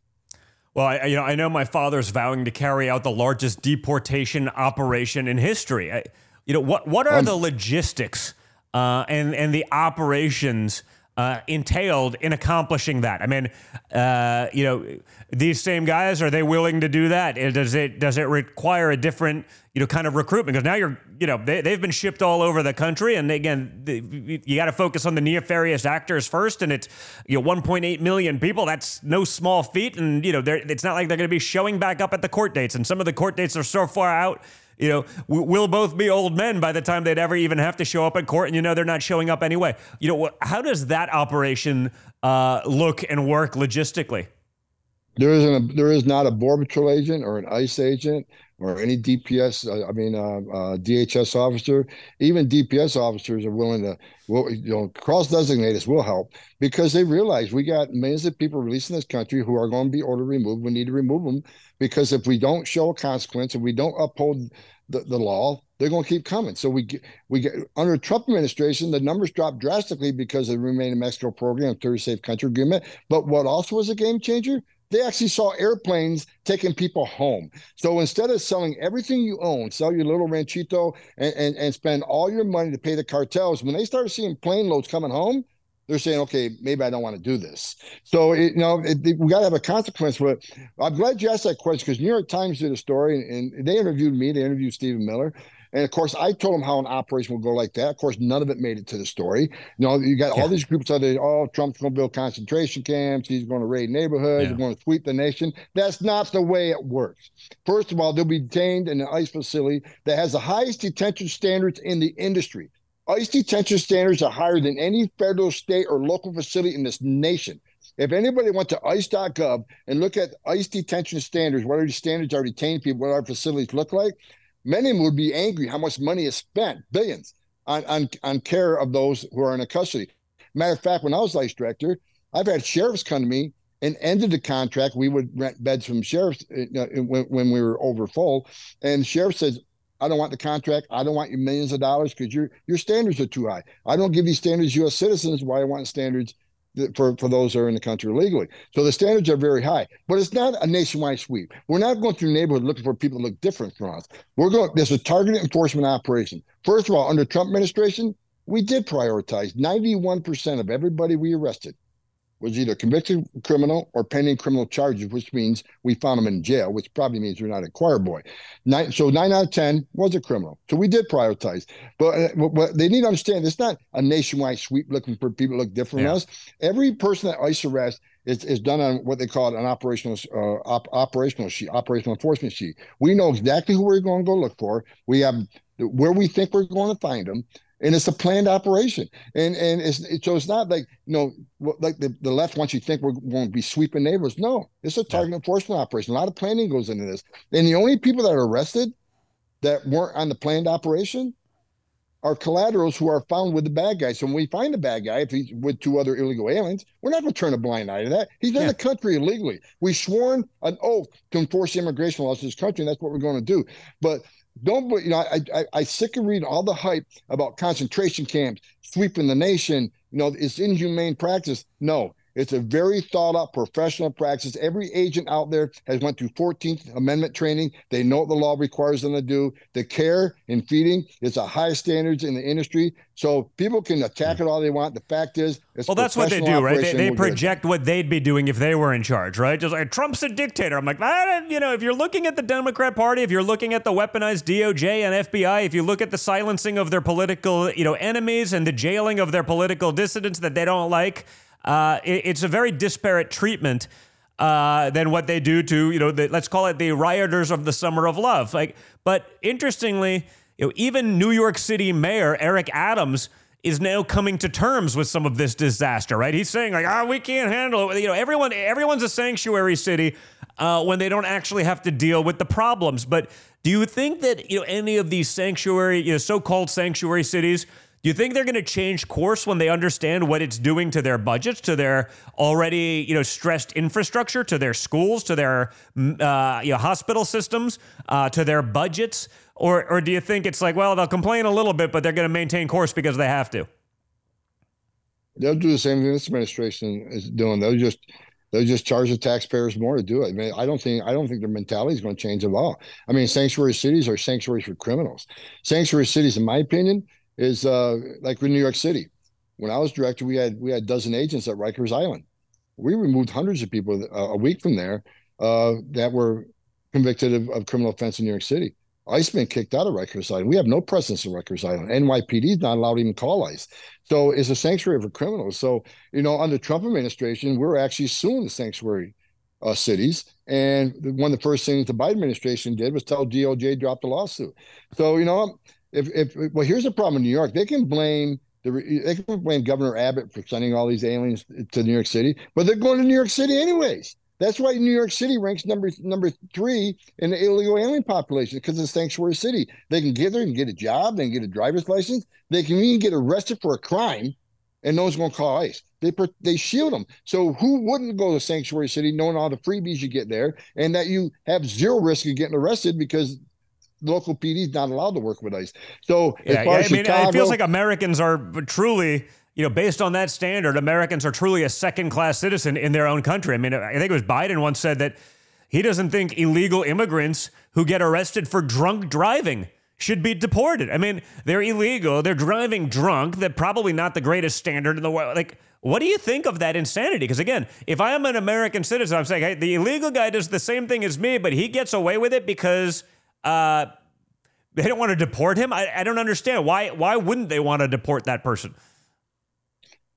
Well, I, you know, I know my father's vowing to carry out the largest deportation operation in history. I, you know, what what are um, the logistics uh, and and the operations uh, entailed in accomplishing that? I mean, uh, you know, these same guys are they willing to do that? Does it does it require a different you know kind of recruitment? Because now you're you know they they've been shipped all over the country, and again you got to focus on the nefarious actors first, and it's you know 1.8 million people. That's no small feat, and you know it's not like they're going to be showing back up at the court dates, and some of the court dates are so far out you know, we'll both be old men by the time they'd ever even have to show up at court, and you know they're not showing up anyway. You know, how does that operation uh, look and work logistically? There isn't a, there is not a border patrol agent or an ICE agent or any DPS, uh, I mean, uh, uh, DHS officer, even DPS officers are willing to, well, you know, cross designate us will help because they realize we got millions of people released in this country who are going to be ordered removed. We need to remove them because if we don't show a consequence and we don't uphold the, the law, they're going to keep coming. So we get, we get under Trump administration, the numbers dropped drastically because of the Remain in Mexico program, Third Safe Country Agreement. But what also was a game changer? They actually saw airplanes taking people home. So instead of selling everything you own, sell your little ranchito and, and, and spend all your money to pay the cartels, when they started seeing plane loads coming home, they're saying, okay, maybe I don't want to do this. So, it, you know, it, it, we got to have a consequence. But I'm glad you asked that question because New York Times did a story and, and they interviewed me, they interviewed Stephen Miller. And of course, I told them how an operation will go like that. Of course, none of it made it to the story. You know, you got yeah. all these groups out there. Oh, Trump's going to build concentration camps. He's going to raid neighborhoods. Yeah. He's going to sweep the nation. That's not the way it works. First of all, they'll be detained in an ICE facility that has the highest detention standards in the industry. ICE detention standards are higher than any federal, state, or local facility in this nation. If anybody went to ice.gov and look at ICE detention standards, what are the standards are detained people, what our facilities look like, Many would be angry how much money is spent, billions, on, on, on care of those who are in a custody. Matter of fact, when I was ICE director, I've had sheriffs come to me and ended the contract. We would rent beds from sheriffs uh, when, when we were over full. And sheriff says, I don't want the contract. I don't want your millions of dollars because your your standards are too high. I don't give you standards U.S. citizens. Why I want standards for, for those that are in the country illegally. So the standards are very high, but it's not a nationwide sweep. We're not going through neighborhoods looking for people that look different from us. We're going, there's a targeted enforcement operation. First of all, under Trump administration, we did prioritize 91% of everybody we arrested was either convicted criminal or pending criminal charges, which means we found him in jail, which probably means we're not a choir boy. Nine, so nine out of 10 was a criminal. So we did prioritize. But, uh, but they need to understand it's not a nationwide sweep looking for people look different yeah. from us. Every person that ICE arrests is, is done on what they call an operational uh, op, operational sheet, operational enforcement sheet. We know exactly who we're going to go look for. We have where we think we're going to find them and it's a planned operation. And and it's it, so it's not like you know like the, the left wants you to think we're going to be sweeping neighbors. No, it's a target yeah. enforcement operation. A lot of planning goes into this. And the only people that are arrested that weren't on the planned operation are collaterals who are found with the bad guy. So when we find the bad guy, if he's with two other illegal aliens, we're not going to turn a blind eye to that. He's in the country illegally. We sworn an oath to enforce immigration laws in this country, and that's what we're going to do. But don't you know I, I i sick of reading all the hype about concentration camps sweeping the nation you know it's inhumane practice. No it's a very thought out professional practice. Every agent out there has went through 14th Amendment training. They know what the law requires them to do. The care and feeding is the high standards in the industry. So people can attack it all they want. The fact is, well, that's what they do, right? They, they project what they'd be doing if they were in charge, right? Just like Trump's a dictator. I'm like, you know, if you're looking at the Democrat Party, if you're looking at the weaponized DOJ and FBI, if you look at the silencing of their political, you know, enemies and the jailing of their political dissidents that they don't like uh, it, it's a very disparate treatment uh, than what they do to you know the, let's call it the rioters of the summer of love. Like, but interestingly, you know, even New York City Mayor Eric Adams is now coming to terms with some of this disaster. Right? He's saying like, ah, we can't handle it. You know, everyone everyone's a sanctuary city uh, when they don't actually have to deal with the problems. But do you think that you know any of these sanctuary, you know, so-called sanctuary cities? Do you think they're going to change course when they understand what it's doing to their budgets, to their already you know stressed infrastructure, to their schools, to their uh, you know, hospital systems, uh, to their budgets, or or do you think it's like well they'll complain a little bit, but they're going to maintain course because they have to? They'll do the same thing this administration is doing. They'll just they'll just charge the taxpayers more to do it. I mean, I don't think I don't think their mentality is going to change at all. I mean, sanctuary cities are sanctuaries for criminals. Sanctuary cities, in my opinion, is uh, like in New York City. When I was director, we had we had a dozen agents at Rikers Island. We removed hundreds of people uh, a week from there uh, that were convicted of, of criminal offense in New York City. ICE been kicked out of Rikers Island. We have no presence in Rikers Island. NYPD is not allowed to even call ICE. So it's a sanctuary for criminals. So, you know, under Trump administration, we're actually suing the sanctuary uh, cities. And one of the first things the Biden administration did was tell DOJ drop the lawsuit. So, you know, if if well, here's the problem in New York. They can blame the they can blame Governor Abbott for sending all these aliens to New York City, but they're going to New York City anyways. That's why New York City ranks number number three in the illegal alien population because it's a sanctuary city. They can get there and get a job, they can get a driver's license, they can even get arrested for a crime, and no one's going to call ICE. They they shield them. So who wouldn't go to sanctuary city knowing all the freebies you get there, and that you have zero risk of getting arrested because local PD is not allowed to work with ICE. So yeah, yeah I mean, it feels like Americans are truly you know, based on that standard, Americans are truly a second class citizen in their own country. I mean, I think it was Biden once said that he doesn't think illegal immigrants who get arrested for drunk driving should be deported. I mean, they're illegal, they're driving drunk, they're probably not the greatest standard in the world. Like, what do you think of that insanity? Because again, if I am an American citizen, I'm saying, hey, the illegal guy does the same thing as me, but he gets away with it because uh, they don't want to deport him. I, I don't understand why. Why wouldn't they want to deport that person?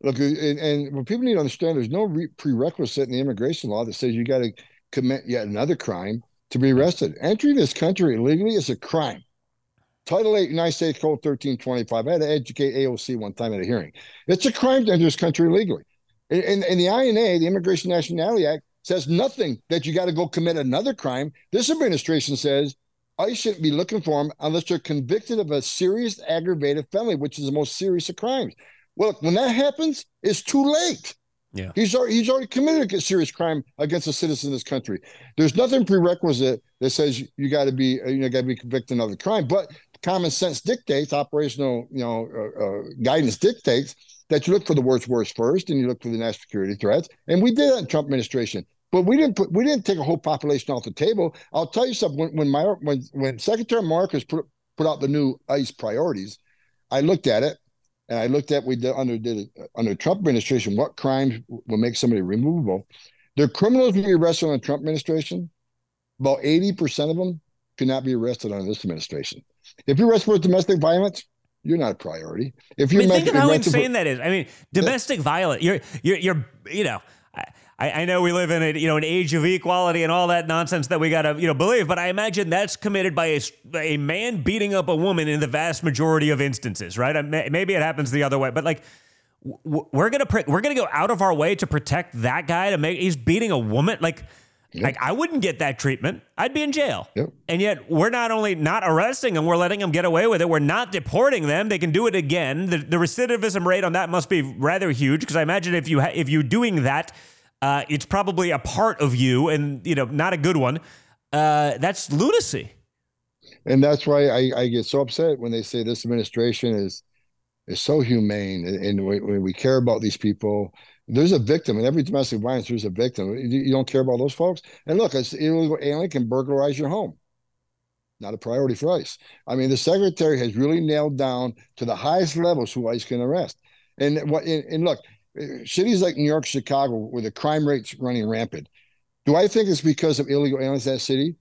Look, and, and what people need to understand, there's no re- prerequisite in the immigration law that says you got to commit yet another crime to be arrested. Entering this country illegally is a crime. Title 8 United States Code 1325. I had to educate AOC one time at a hearing. It's a crime to enter this country illegally. And, and, the INA, the Immigration Nationality Act, says nothing that you got to go commit another crime. This administration says I shouldn't be looking for them unless they're convicted of a serious aggravated felony, which is the most serious of crimes. Well, when that happens, it's too late. Yeah. He's already, he's already committed a serious crime against a citizen of this country. There's nothing prerequisite that says you got to be you know got to be convicted of a crime, but common sense dictates, operational you know uh, uh, guidance dictates that you look for the worst worst first, and you look for the national security threats. And we did that in Trump administration, but we didn't put we didn't take a whole population off the table. I'll tell you something. When when my when when Secretary Mayorkas put put out the new ICE priorities, I looked at it and I looked at we did under did under Trump administration what crimes will make somebody removable. The criminals will be arrested on the Trump administration. About eighty percent of them cannot be arrested under this administration. If you're arrested for domestic violence, you're not a priority. If you're I mean, think of how insane for, that is. I mean, domestic violence. You're you're you're you know. I, I know we live in a you know an age of equality and all that nonsense that we gotta you know believe, but I imagine that's committed by a, a man beating up a woman in the vast majority of instances, right? Maybe it happens the other way, but like we're gonna we're gonna go out of our way to protect that guy to make he's beating a woman like. Yep. Like I wouldn't get that treatment. I'd be in jail. Yep. And yet we're not only not arresting them, we're letting them get away with it. We're not deporting them. They can do it again. The, the recidivism rate on that must be rather huge because I imagine if you ha- if you're doing that uh, it's probably a part of you, and you know, not a good one. Uh, that's lunacy. And that's why I, I, get so upset when they say this administration is is so humane, and, when we care about these people. There's a victim in every domestic violence. There's a victim. You, don't care about those folks. And look, an illegal alien can burglarize your home not a priority for ICE. I mean, the secretary has really nailed down to the highest levels who ICE can arrest. And what and look, cities like New York, Chicago, where the crime rate's running rampant. Do I think it's because of illegal aliens in that city?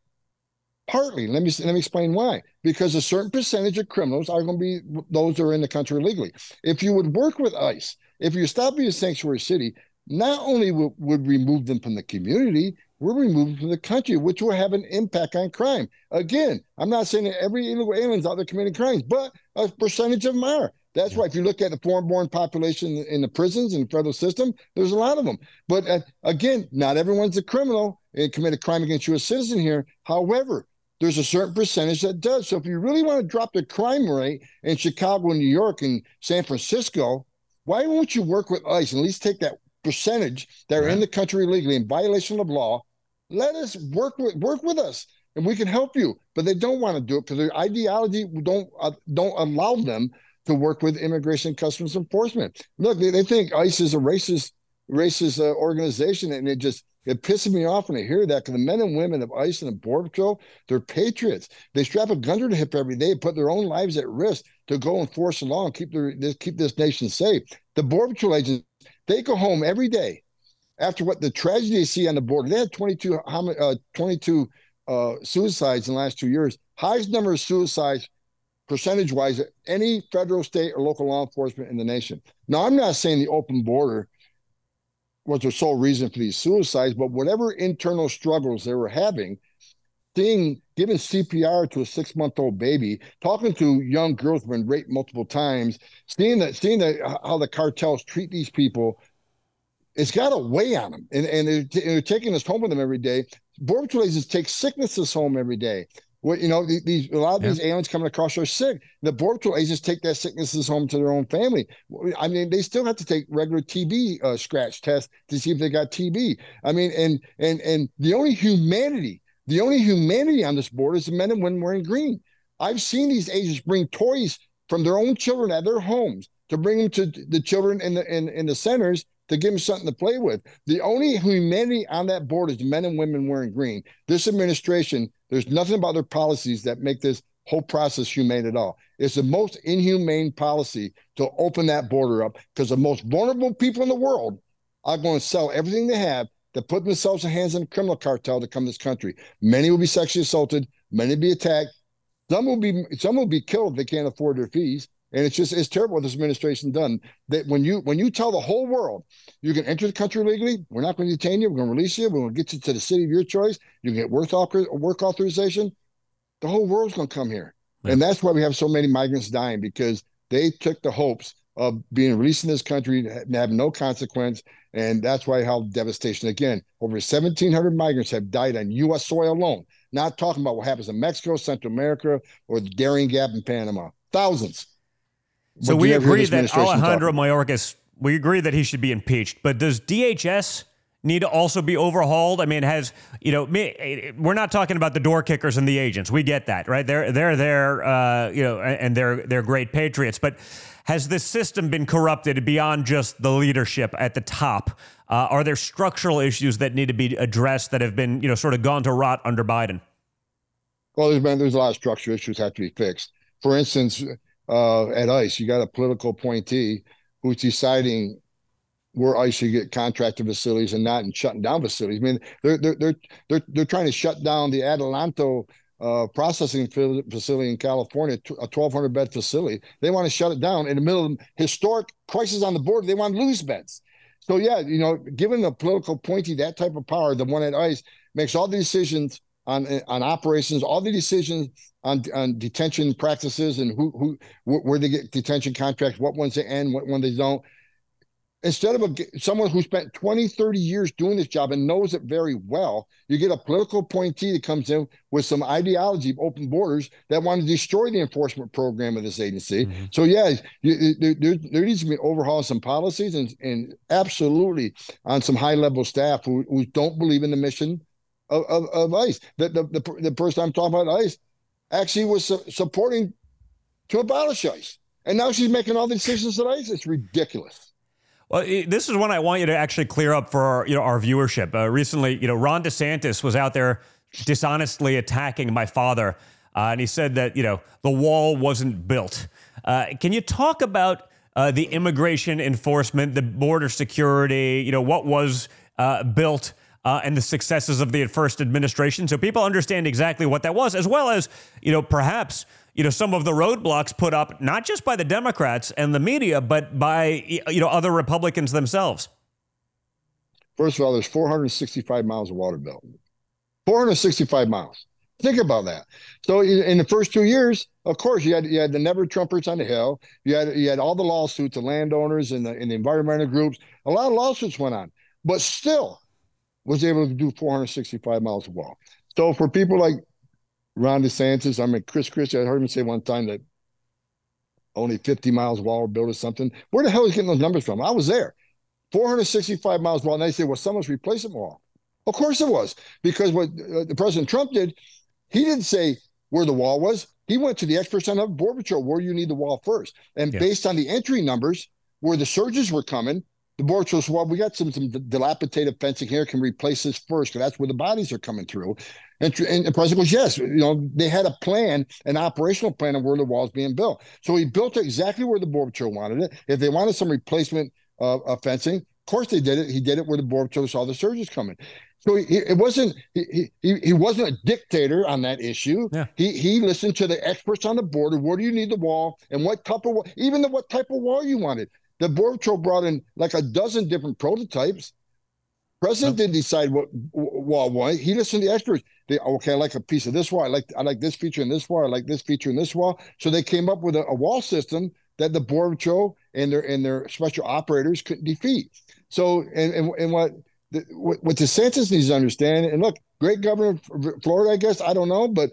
Partly. Let me let me explain why. Because a certain percentage of criminals are going to be those that are in the country illegally. If you would work with ICE, if you stop being a sanctuary city, not only would, would remove them from the community, we're removed from the country, which will have an impact on crime. Again, I'm not saying that every illegal alien's out there committing crimes, but a percentage of them are. That's yeah. why if you look at the foreign-born population in the prisons and the federal system, there's a lot of them. But uh, again, not everyone's a criminal and commit a crime against you, a citizen here. However, there's a certain percentage that does. So if you really want to drop the crime rate in Chicago, New York, and San Francisco, why won't you work with ICE and at least take that percentage that are in the country illegally in violation of law? Let us work with work with us, and we can help you. But they don't want to do it because their ideology don't uh, don't allow them to work with Immigration Customs Enforcement. Look, they, they think ICE is a racist racist uh, organization, and it just it pisses me off when I hear that because the men and women of ICE and the Border Patrol, they're patriots. They strap a gun to the hip every day, put their own lives at risk to go enforce the law and keep their keep this nation safe. The Border Patrol agents, they go home every day after what the tragedy they see on the border. They had 22, uh, 22 uh, suicides in the last two years. Highest number of suicides percentage wise any federal, state, or local law enforcement in the nation. Now, I'm not saying the open border was the sole reason for these suicides, but whatever internal struggles they were having, seeing giving CPR to a six month old baby, talking to young girls who've been raped multiple times, seeing that seeing that uh, how the cartels treat these people, it's got a weigh on them, and and they're, they're taking us home with them every day. Border patrol agents take sicknesses home every day. What you know, these a lot of yeah. these aliens coming across are sick. The border patrol agents take that sicknesses home to their own family. I mean, they still have to take regular TB uh, scratch tests to see if they got TB. I mean, and and and the only humanity, the only humanity on this border is the men and women wearing green. I've seen these agents bring toys from their own children at their homes to bring them to the children in the in, in the centers to give them something to play with. The only humanity on that board is men and women wearing green. This administration, there's nothing about their policies that make this whole process humane at all. It's the most inhumane policy to open that border up because the most vulnerable people in the world are going to sell everything they have to put themselves in the hands of a criminal cartel to come to this country. Many will be sexually assaulted, many will be attacked. Some will be some will be killed if they can't afford their fees. And it's just it's terrible what this administration done. That when you when you tell the whole world you can enter the country legally, we're not going to detain you, we're going to release you, we're going to get you to the city of your choice, you can get work, work authorization. The whole world's going to come here, yeah. and that's why we have so many migrants dying because they took the hopes of being released in this country and have no consequence, and that's why how devastation. Again, over 1,700 migrants have died on U.S. soil alone. Not talking about what happens in Mexico, Central America, or the Darien Gap in Panama. Thousands. So we agree that Alejandro Mayorkas, we agree that he should be impeached. But does DHS need to also be overhauled? I mean, has you know, we're not talking about the door kickers and the agents. We get that, right? They're they're there, uh, you know, and they're they're great patriots. But has this system been corrupted beyond just the leadership at the top? Uh, are there structural issues that need to be addressed that have been, you know, sort of gone to rot under Biden? Well, there's been there's a lot of structural issues that have to be fixed. For instance, uh, at ICE. You got a political appointee who's deciding where ICE should get contracted facilities and not, and shutting down facilities. I mean, they're they're they're they're, they're trying to shut down the Adelanto uh, processing facility in California, a 1,200 bed facility. They want to shut it down in the middle of historic crisis on the border. They want to lose beds. So yeah, you know, given the political appointee that type of power, the one at ICE makes all the decisions on on operations, all the decisions on on detention practices and who who where they get detention contracts, what ones they end, what ones they don't. Instead of a, someone who spent 20, 30 years doing this job and knows it very well, you get a political appointee that comes in with some ideology of open borders that want to destroy the enforcement program of this agency. Mm-hmm. So, yeah, you, there, there, needs to be overhaul some policies and, and absolutely on some high level staff who, who don't believe in the mission of, of, of ICE. The, the, the, the person I'm talking about, ICE, actually was su- supporting to abolish ICE. And now she's making all the decisions at ICE. It's ridiculous. Well, this is one I want you to actually clear up for our, you know, our viewership. Uh, recently, you know, Ron DeSantis was out there dishonestly attacking my father, uh, and he said that you know the wall wasn't built. Uh, can you talk about uh, the immigration enforcement, the border security? You know, what was uh, built uh, and the successes of the first administration, so people understand exactly what that was, as well as you know perhaps you know some of the roadblocks put up not just by the Democrats and the media, but by you know other Republicans themselves. First of all, there's 465 miles of water built. 465 miles. Think about that. So in the first two years, of course, you had you had the never Trumpers on the Hill. You had you had all the lawsuits, the landowners and the, and the environmental groups. A lot of lawsuits went on, but still, was able to do 465 miles of wall. So for people like Ron DeSantis, I mean Chris Christie, I heard him say one time that only 50 miles of wall were built or something. Where the hell is he getting those numbers from? I was there. 465 miles of wall. And they say, well, someone's replacing wall. Of course it was, because what uh, the President Trump did, he didn't say where the wall was. He went to the experts on the Border Patrol, where you need the wall first. And yeah. based on the entry numbers, where the surges were coming, the board says, well, we got some, some dilapidated fencing here. Can replace this first because that's where the bodies are coming through. And, and the president goes, yes, you know, they had a plan, an operational plan of where the wall is being built. So he built it exactly where the board patrol wanted it. If they wanted some replacement uh, of fencing, of course they did it. He did it where the board patrol saw the surges coming. So he, it wasn't he, he he wasn't a dictator on that issue. Yeah. He he listened to the experts on the border. Where do you need the wall and what type of even the what type of wall you wanted. The Border Patrol brought in like a dozen different prototypes. President didn't decide what wall wanted. He listened to the experts. They okay, I like a piece of this wall. I like I like this feature in this wall. I like this feature in this wall. So they came up with a, a wall system that the Border Patrol and their and their special operators couldn't defeat. So, and and, and what, the, what what DeSantis needs to understand, and look, great governor of Florida, I guess I don't know, but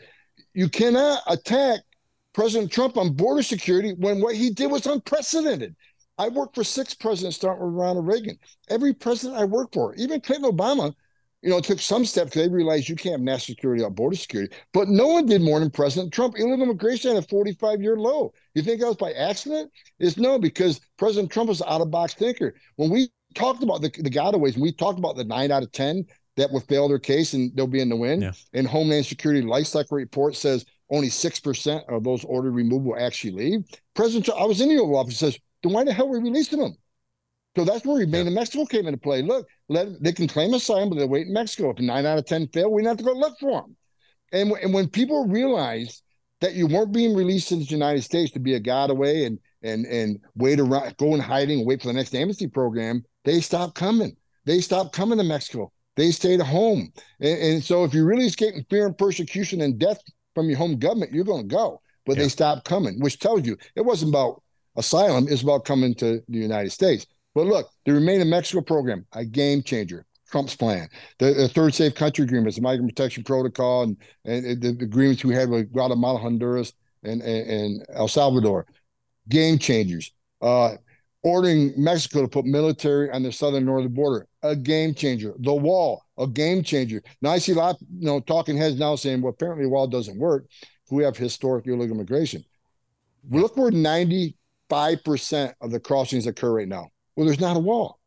you cannot attack President Trump on border security when what he did was unprecedented. I worked for six presidents, starting with Ronald Reagan. Every president I worked for, even Clinton Obama, you know, took some steps because they realized you can't have national security without border security. But no one did more than President Trump. Illegal immigration at a 45 year low. You think that was by accident? It's no, because President Trump was out of box thinker. When we talked about the, the gotaways, we talked about the nine out of 10 that will fail their case and they'll be in the win. Yeah. And Homeland Security life cycle report says only 6% of those ordered removal will actually leave. President Trump, I was in the Oval Office, says, then why the hell are we releasing them? So that's where Remain yeah. in Mexico came into play. Look, let, they can claim asylum, but they wait in Mexico. If nine out of 10 fail, we have to go look for them. And, and when people realize that you weren't being released into the United States to be a gotaway and and and wait around, go in hiding, and wait for the next amnesty program, they stopped coming. They stopped coming to Mexico. They stayed home. And, and so if you're really escaping fear and persecution and death from your home government, you're going to go. But yeah. they stopped coming, which tells you it wasn't about asylum, is about coming to the United States. But look, the Remain in Mexico program, a game changer. Trump's plan. The, the, third safe country agreements, the migrant protection protocol, and, and the, the, agreements we had with Guatemala, Honduras, and, and, and El Salvador, game changers. Uh, ordering Mexico to put military on the southern northern border, a game changer. The wall, a game changer. Now I see a lot, you know, talking heads now saying, well, apparently the wall doesn't work. We have historic illegal immigration. Look where 95% of the crossings occur right now. Well, there's not a wall.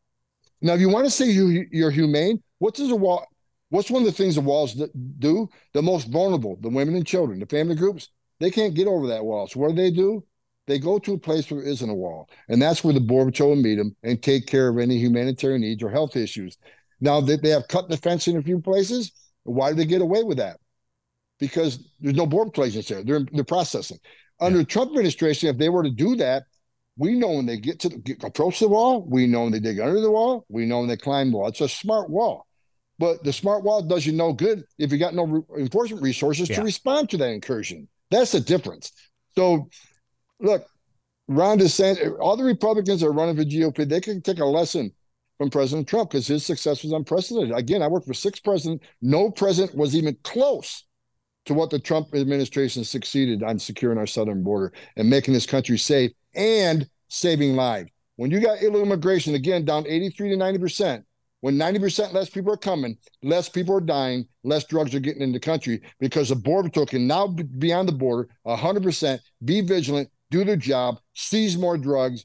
Now, if you want to say you, you're humane, what does a wall? What's one of the things the walls do? The most vulnerable, the women and children, the family groups, they can't get over that wall. So what do they do? They go to a place where there isn't a wall, and that's where the border patrol will meet them and take care of any humanitarian needs or health issues. Now they, they have cut the fence in a few places. Why do they get away with that? Because there's no border patrol agents there. They're they're processing. Under yeah. the Trump administration, if they were to do that, we know when they get to the, get, approach the wall. We know when they dig under the wall. We know when they climb the wall. It's a smart wall, but the smart wall does you no good if you got no re- enforcement resources yeah. to respond to that incursion. That's the difference. So, look, Ron DeSantis, all the Republicans are running for GOP, they can take a lesson from President Trump because his success was unprecedented. Again, I worked for six presidents. No president was even close to what the Trump administration succeeded on securing our southern border and making this country safe and saving lives. When you got illegal immigration, again, down 83 to 90%, when 90% less people are coming, less people are dying, less drugs are getting in the country because the Border Patrol can now be on the border 100%, be vigilant, do their job, seize more drugs,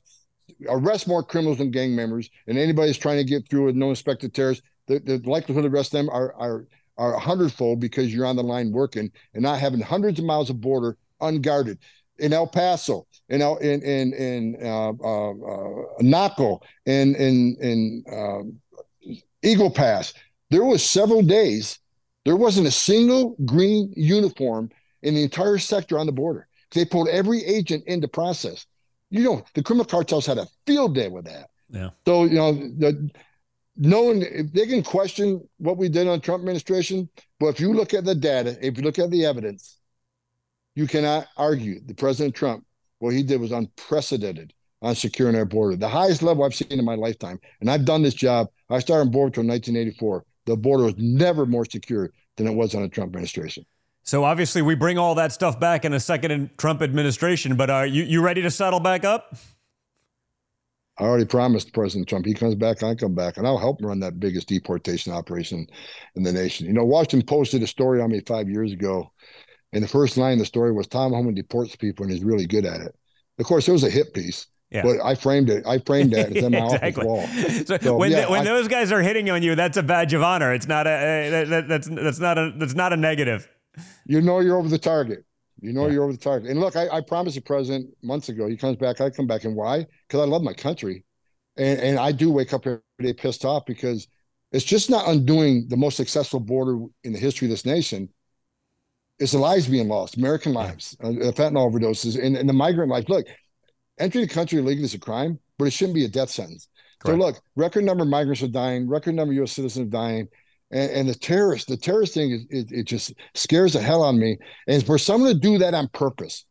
arrest more criminals and gang members, and anybody that's trying to get through with no inspected terrorists, the, the likelihood of arrest them are, are, are a hundredfold because you're on the line working and not having hundreds of miles of border unguarded in El Paso, in El, in in in uh, uh, uh, Naco, in in in uh, Eagle Pass. There was several days. There wasn't a single green uniform in the entire sector on the border. They pulled every agent into process. You know, the criminal cartels had a field day with that. Yeah. So you know, the, no one if they can question what we did on Trump administration, but if you look at the data, if you look at the evidence, you cannot argue that President Trump, what he did was unprecedented on securing our border, the highest level I've seen in my lifetime. And I've done this job. I started on border in 1984. The border was never more secure than it was on the Trump administration. So obviously, we bring all that stuff back in a second Trump administration. But are you you ready to settle back up? I already promised President Trump he comes back, I come back, and I'll help him run that biggest deportation operation in the nation. You know, Washington posted a story on me five years ago and the first line of the story was Tom Homan deports people and he's really good at it. Of course, it was a hit piece. Yeah. But I framed it. I framed that as in my exactly. office wall. So, so when yeah, the, when I, those guys are hitting on you, that's a badge of honor. It's not a that, that's that's not a that's not a negative. You know you're over the target. You know yeah. you're over the target. And look, I, I promised the president months ago. He comes back. I come back, and why? Because I love my country, and and I do wake up every day pissed off because it's just not undoing the most successful border in the history of this nation it's the lives being lost, American lives, uh, fentanyl overdoses, and, and the migrant life. Look, entering the country illegally is a crime, but it shouldn't be a death sentence. Correct. So look, record number of migrants are dying, record number of U.S. citizens are dying, and, and the terrorist, the terrorist thing, is, it, it just scares the hell out of me. And for someone to do that on purpose,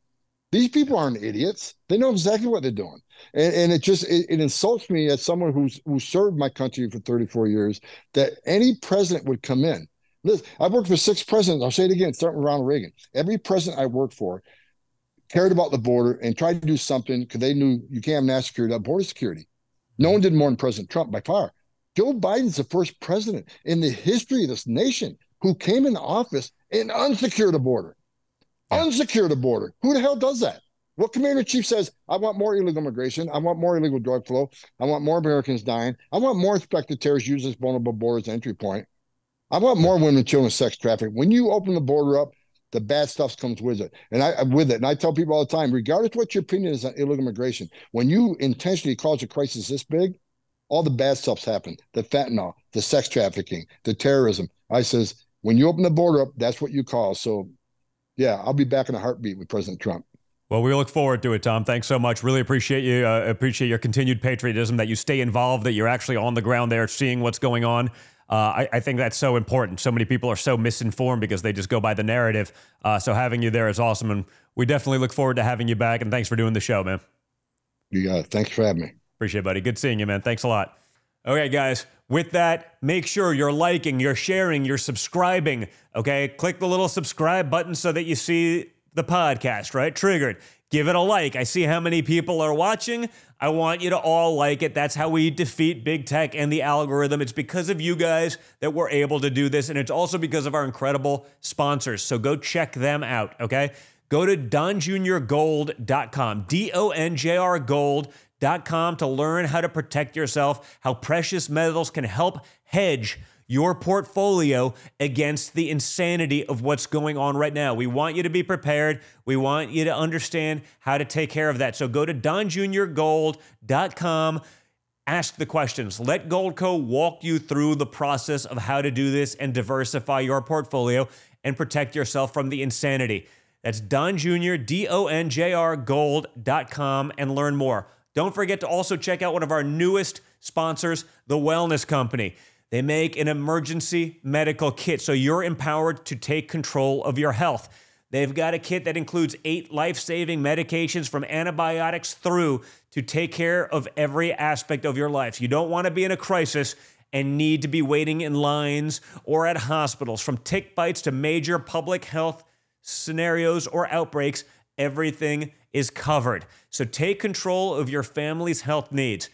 These people aren't idiots. They know exactly what they're doing. And, and it just it, it, insults me as someone who's who served my country for 34 years that any president would come in. Listen, I've worked for six presidents. I'll say it again, starting with Ronald Reagan. Every president I worked for cared about the border and tried to do something because they knew you can't have national security without border security. No one did more than President Trump by far. Joe Biden's the first president in the history of this nation who came into office and unsecured a border. Yeah. Unsecured a border. Who the hell does that? What commander in chief says, I want more illegal immigration. I want more illegal drug flow. I want more Americans dying. I want more inspected terrorists use this vulnerable border as entry point. I want more women, children, sex trafficking. When you open the border up, the bad stuff comes with it. And I with it. And I tell people all the time, regardless what your opinion is on illegal immigration, when you intentionally cause a crisis this big, all the bad stuff's happen. The fentanyl, the sex trafficking, the terrorism. I says, when you open the border up, that's what you cause. So yeah, I'll be back in a heartbeat with President Trump. Well, we look forward to it, Tom. Thanks so much. Really appreciate you. Uh, appreciate your continued patriotism, that you stay involved, that you're actually on the ground there, seeing what's going on. Uh, I, I, think that's so important. So many people are so misinformed because they just go by the narrative. Uh, so having you there is awesome, and we definitely look forward to having you back. And thanks for doing the show, man. You got it. Thanks for having me. Appreciate it, buddy. Good seeing you, man. Thanks a lot. Okay, guys. With that, make sure you're liking, you're sharing, you're subscribing. Okay, click the little subscribe button so that you see the podcast. Right, triggered give it a like. I see how many people are watching. I want you to all like it. That's how we defeat big tech and the algorithm. It's because of you guys that we're able to do this. And it's also because of our incredible sponsors. So go check them out, okay? Go to donjuniorgold.com, D O N J R gold.com to learn how to protect yourself, how precious metals can help hedge your portfolio against the insanity of what's going on right now. We want you to be prepared. We want you to understand how to take care of that. So go to donjuniorgold.com Ask the questions. Let Goldco walk you through the process of how to do this and diversify your portfolio and protect yourself from the insanity. That's Don Jr., D O N J R gold.com and learn more. Don't forget to also check out one of our newest sponsors, The Wellness Company. They make an emergency medical kit so you're empowered to take control of your health. They've got a kit that includes eight life saving medications from antibiotics through to take care of every aspect of your life. You don't want to be in a crisis and need to be waiting in lines or at hospitals. From tick bites to major public health scenarios or outbreaks, everything is covered. So take control of your family's health needs.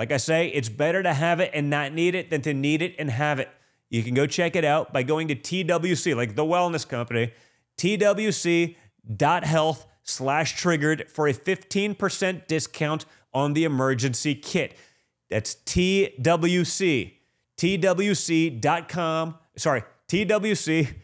Like I say, it's better to have it and not need it than to need it and have it. You can go check it out by going to TWC, like the wellness company, twc.health slash triggered for a 15% discount on the emergency kit. That's TWC, twc.com, sorry, twc.health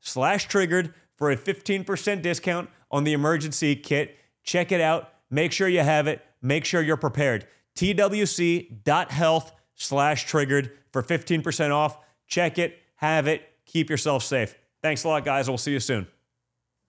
slash triggered for a 15% discount on the emergency kit. Check it out. Make sure you have it. Make sure you're prepared twc.health slash triggered for 15% off. Check it, have it, keep yourself safe. Thanks a lot, guys. We'll see you soon.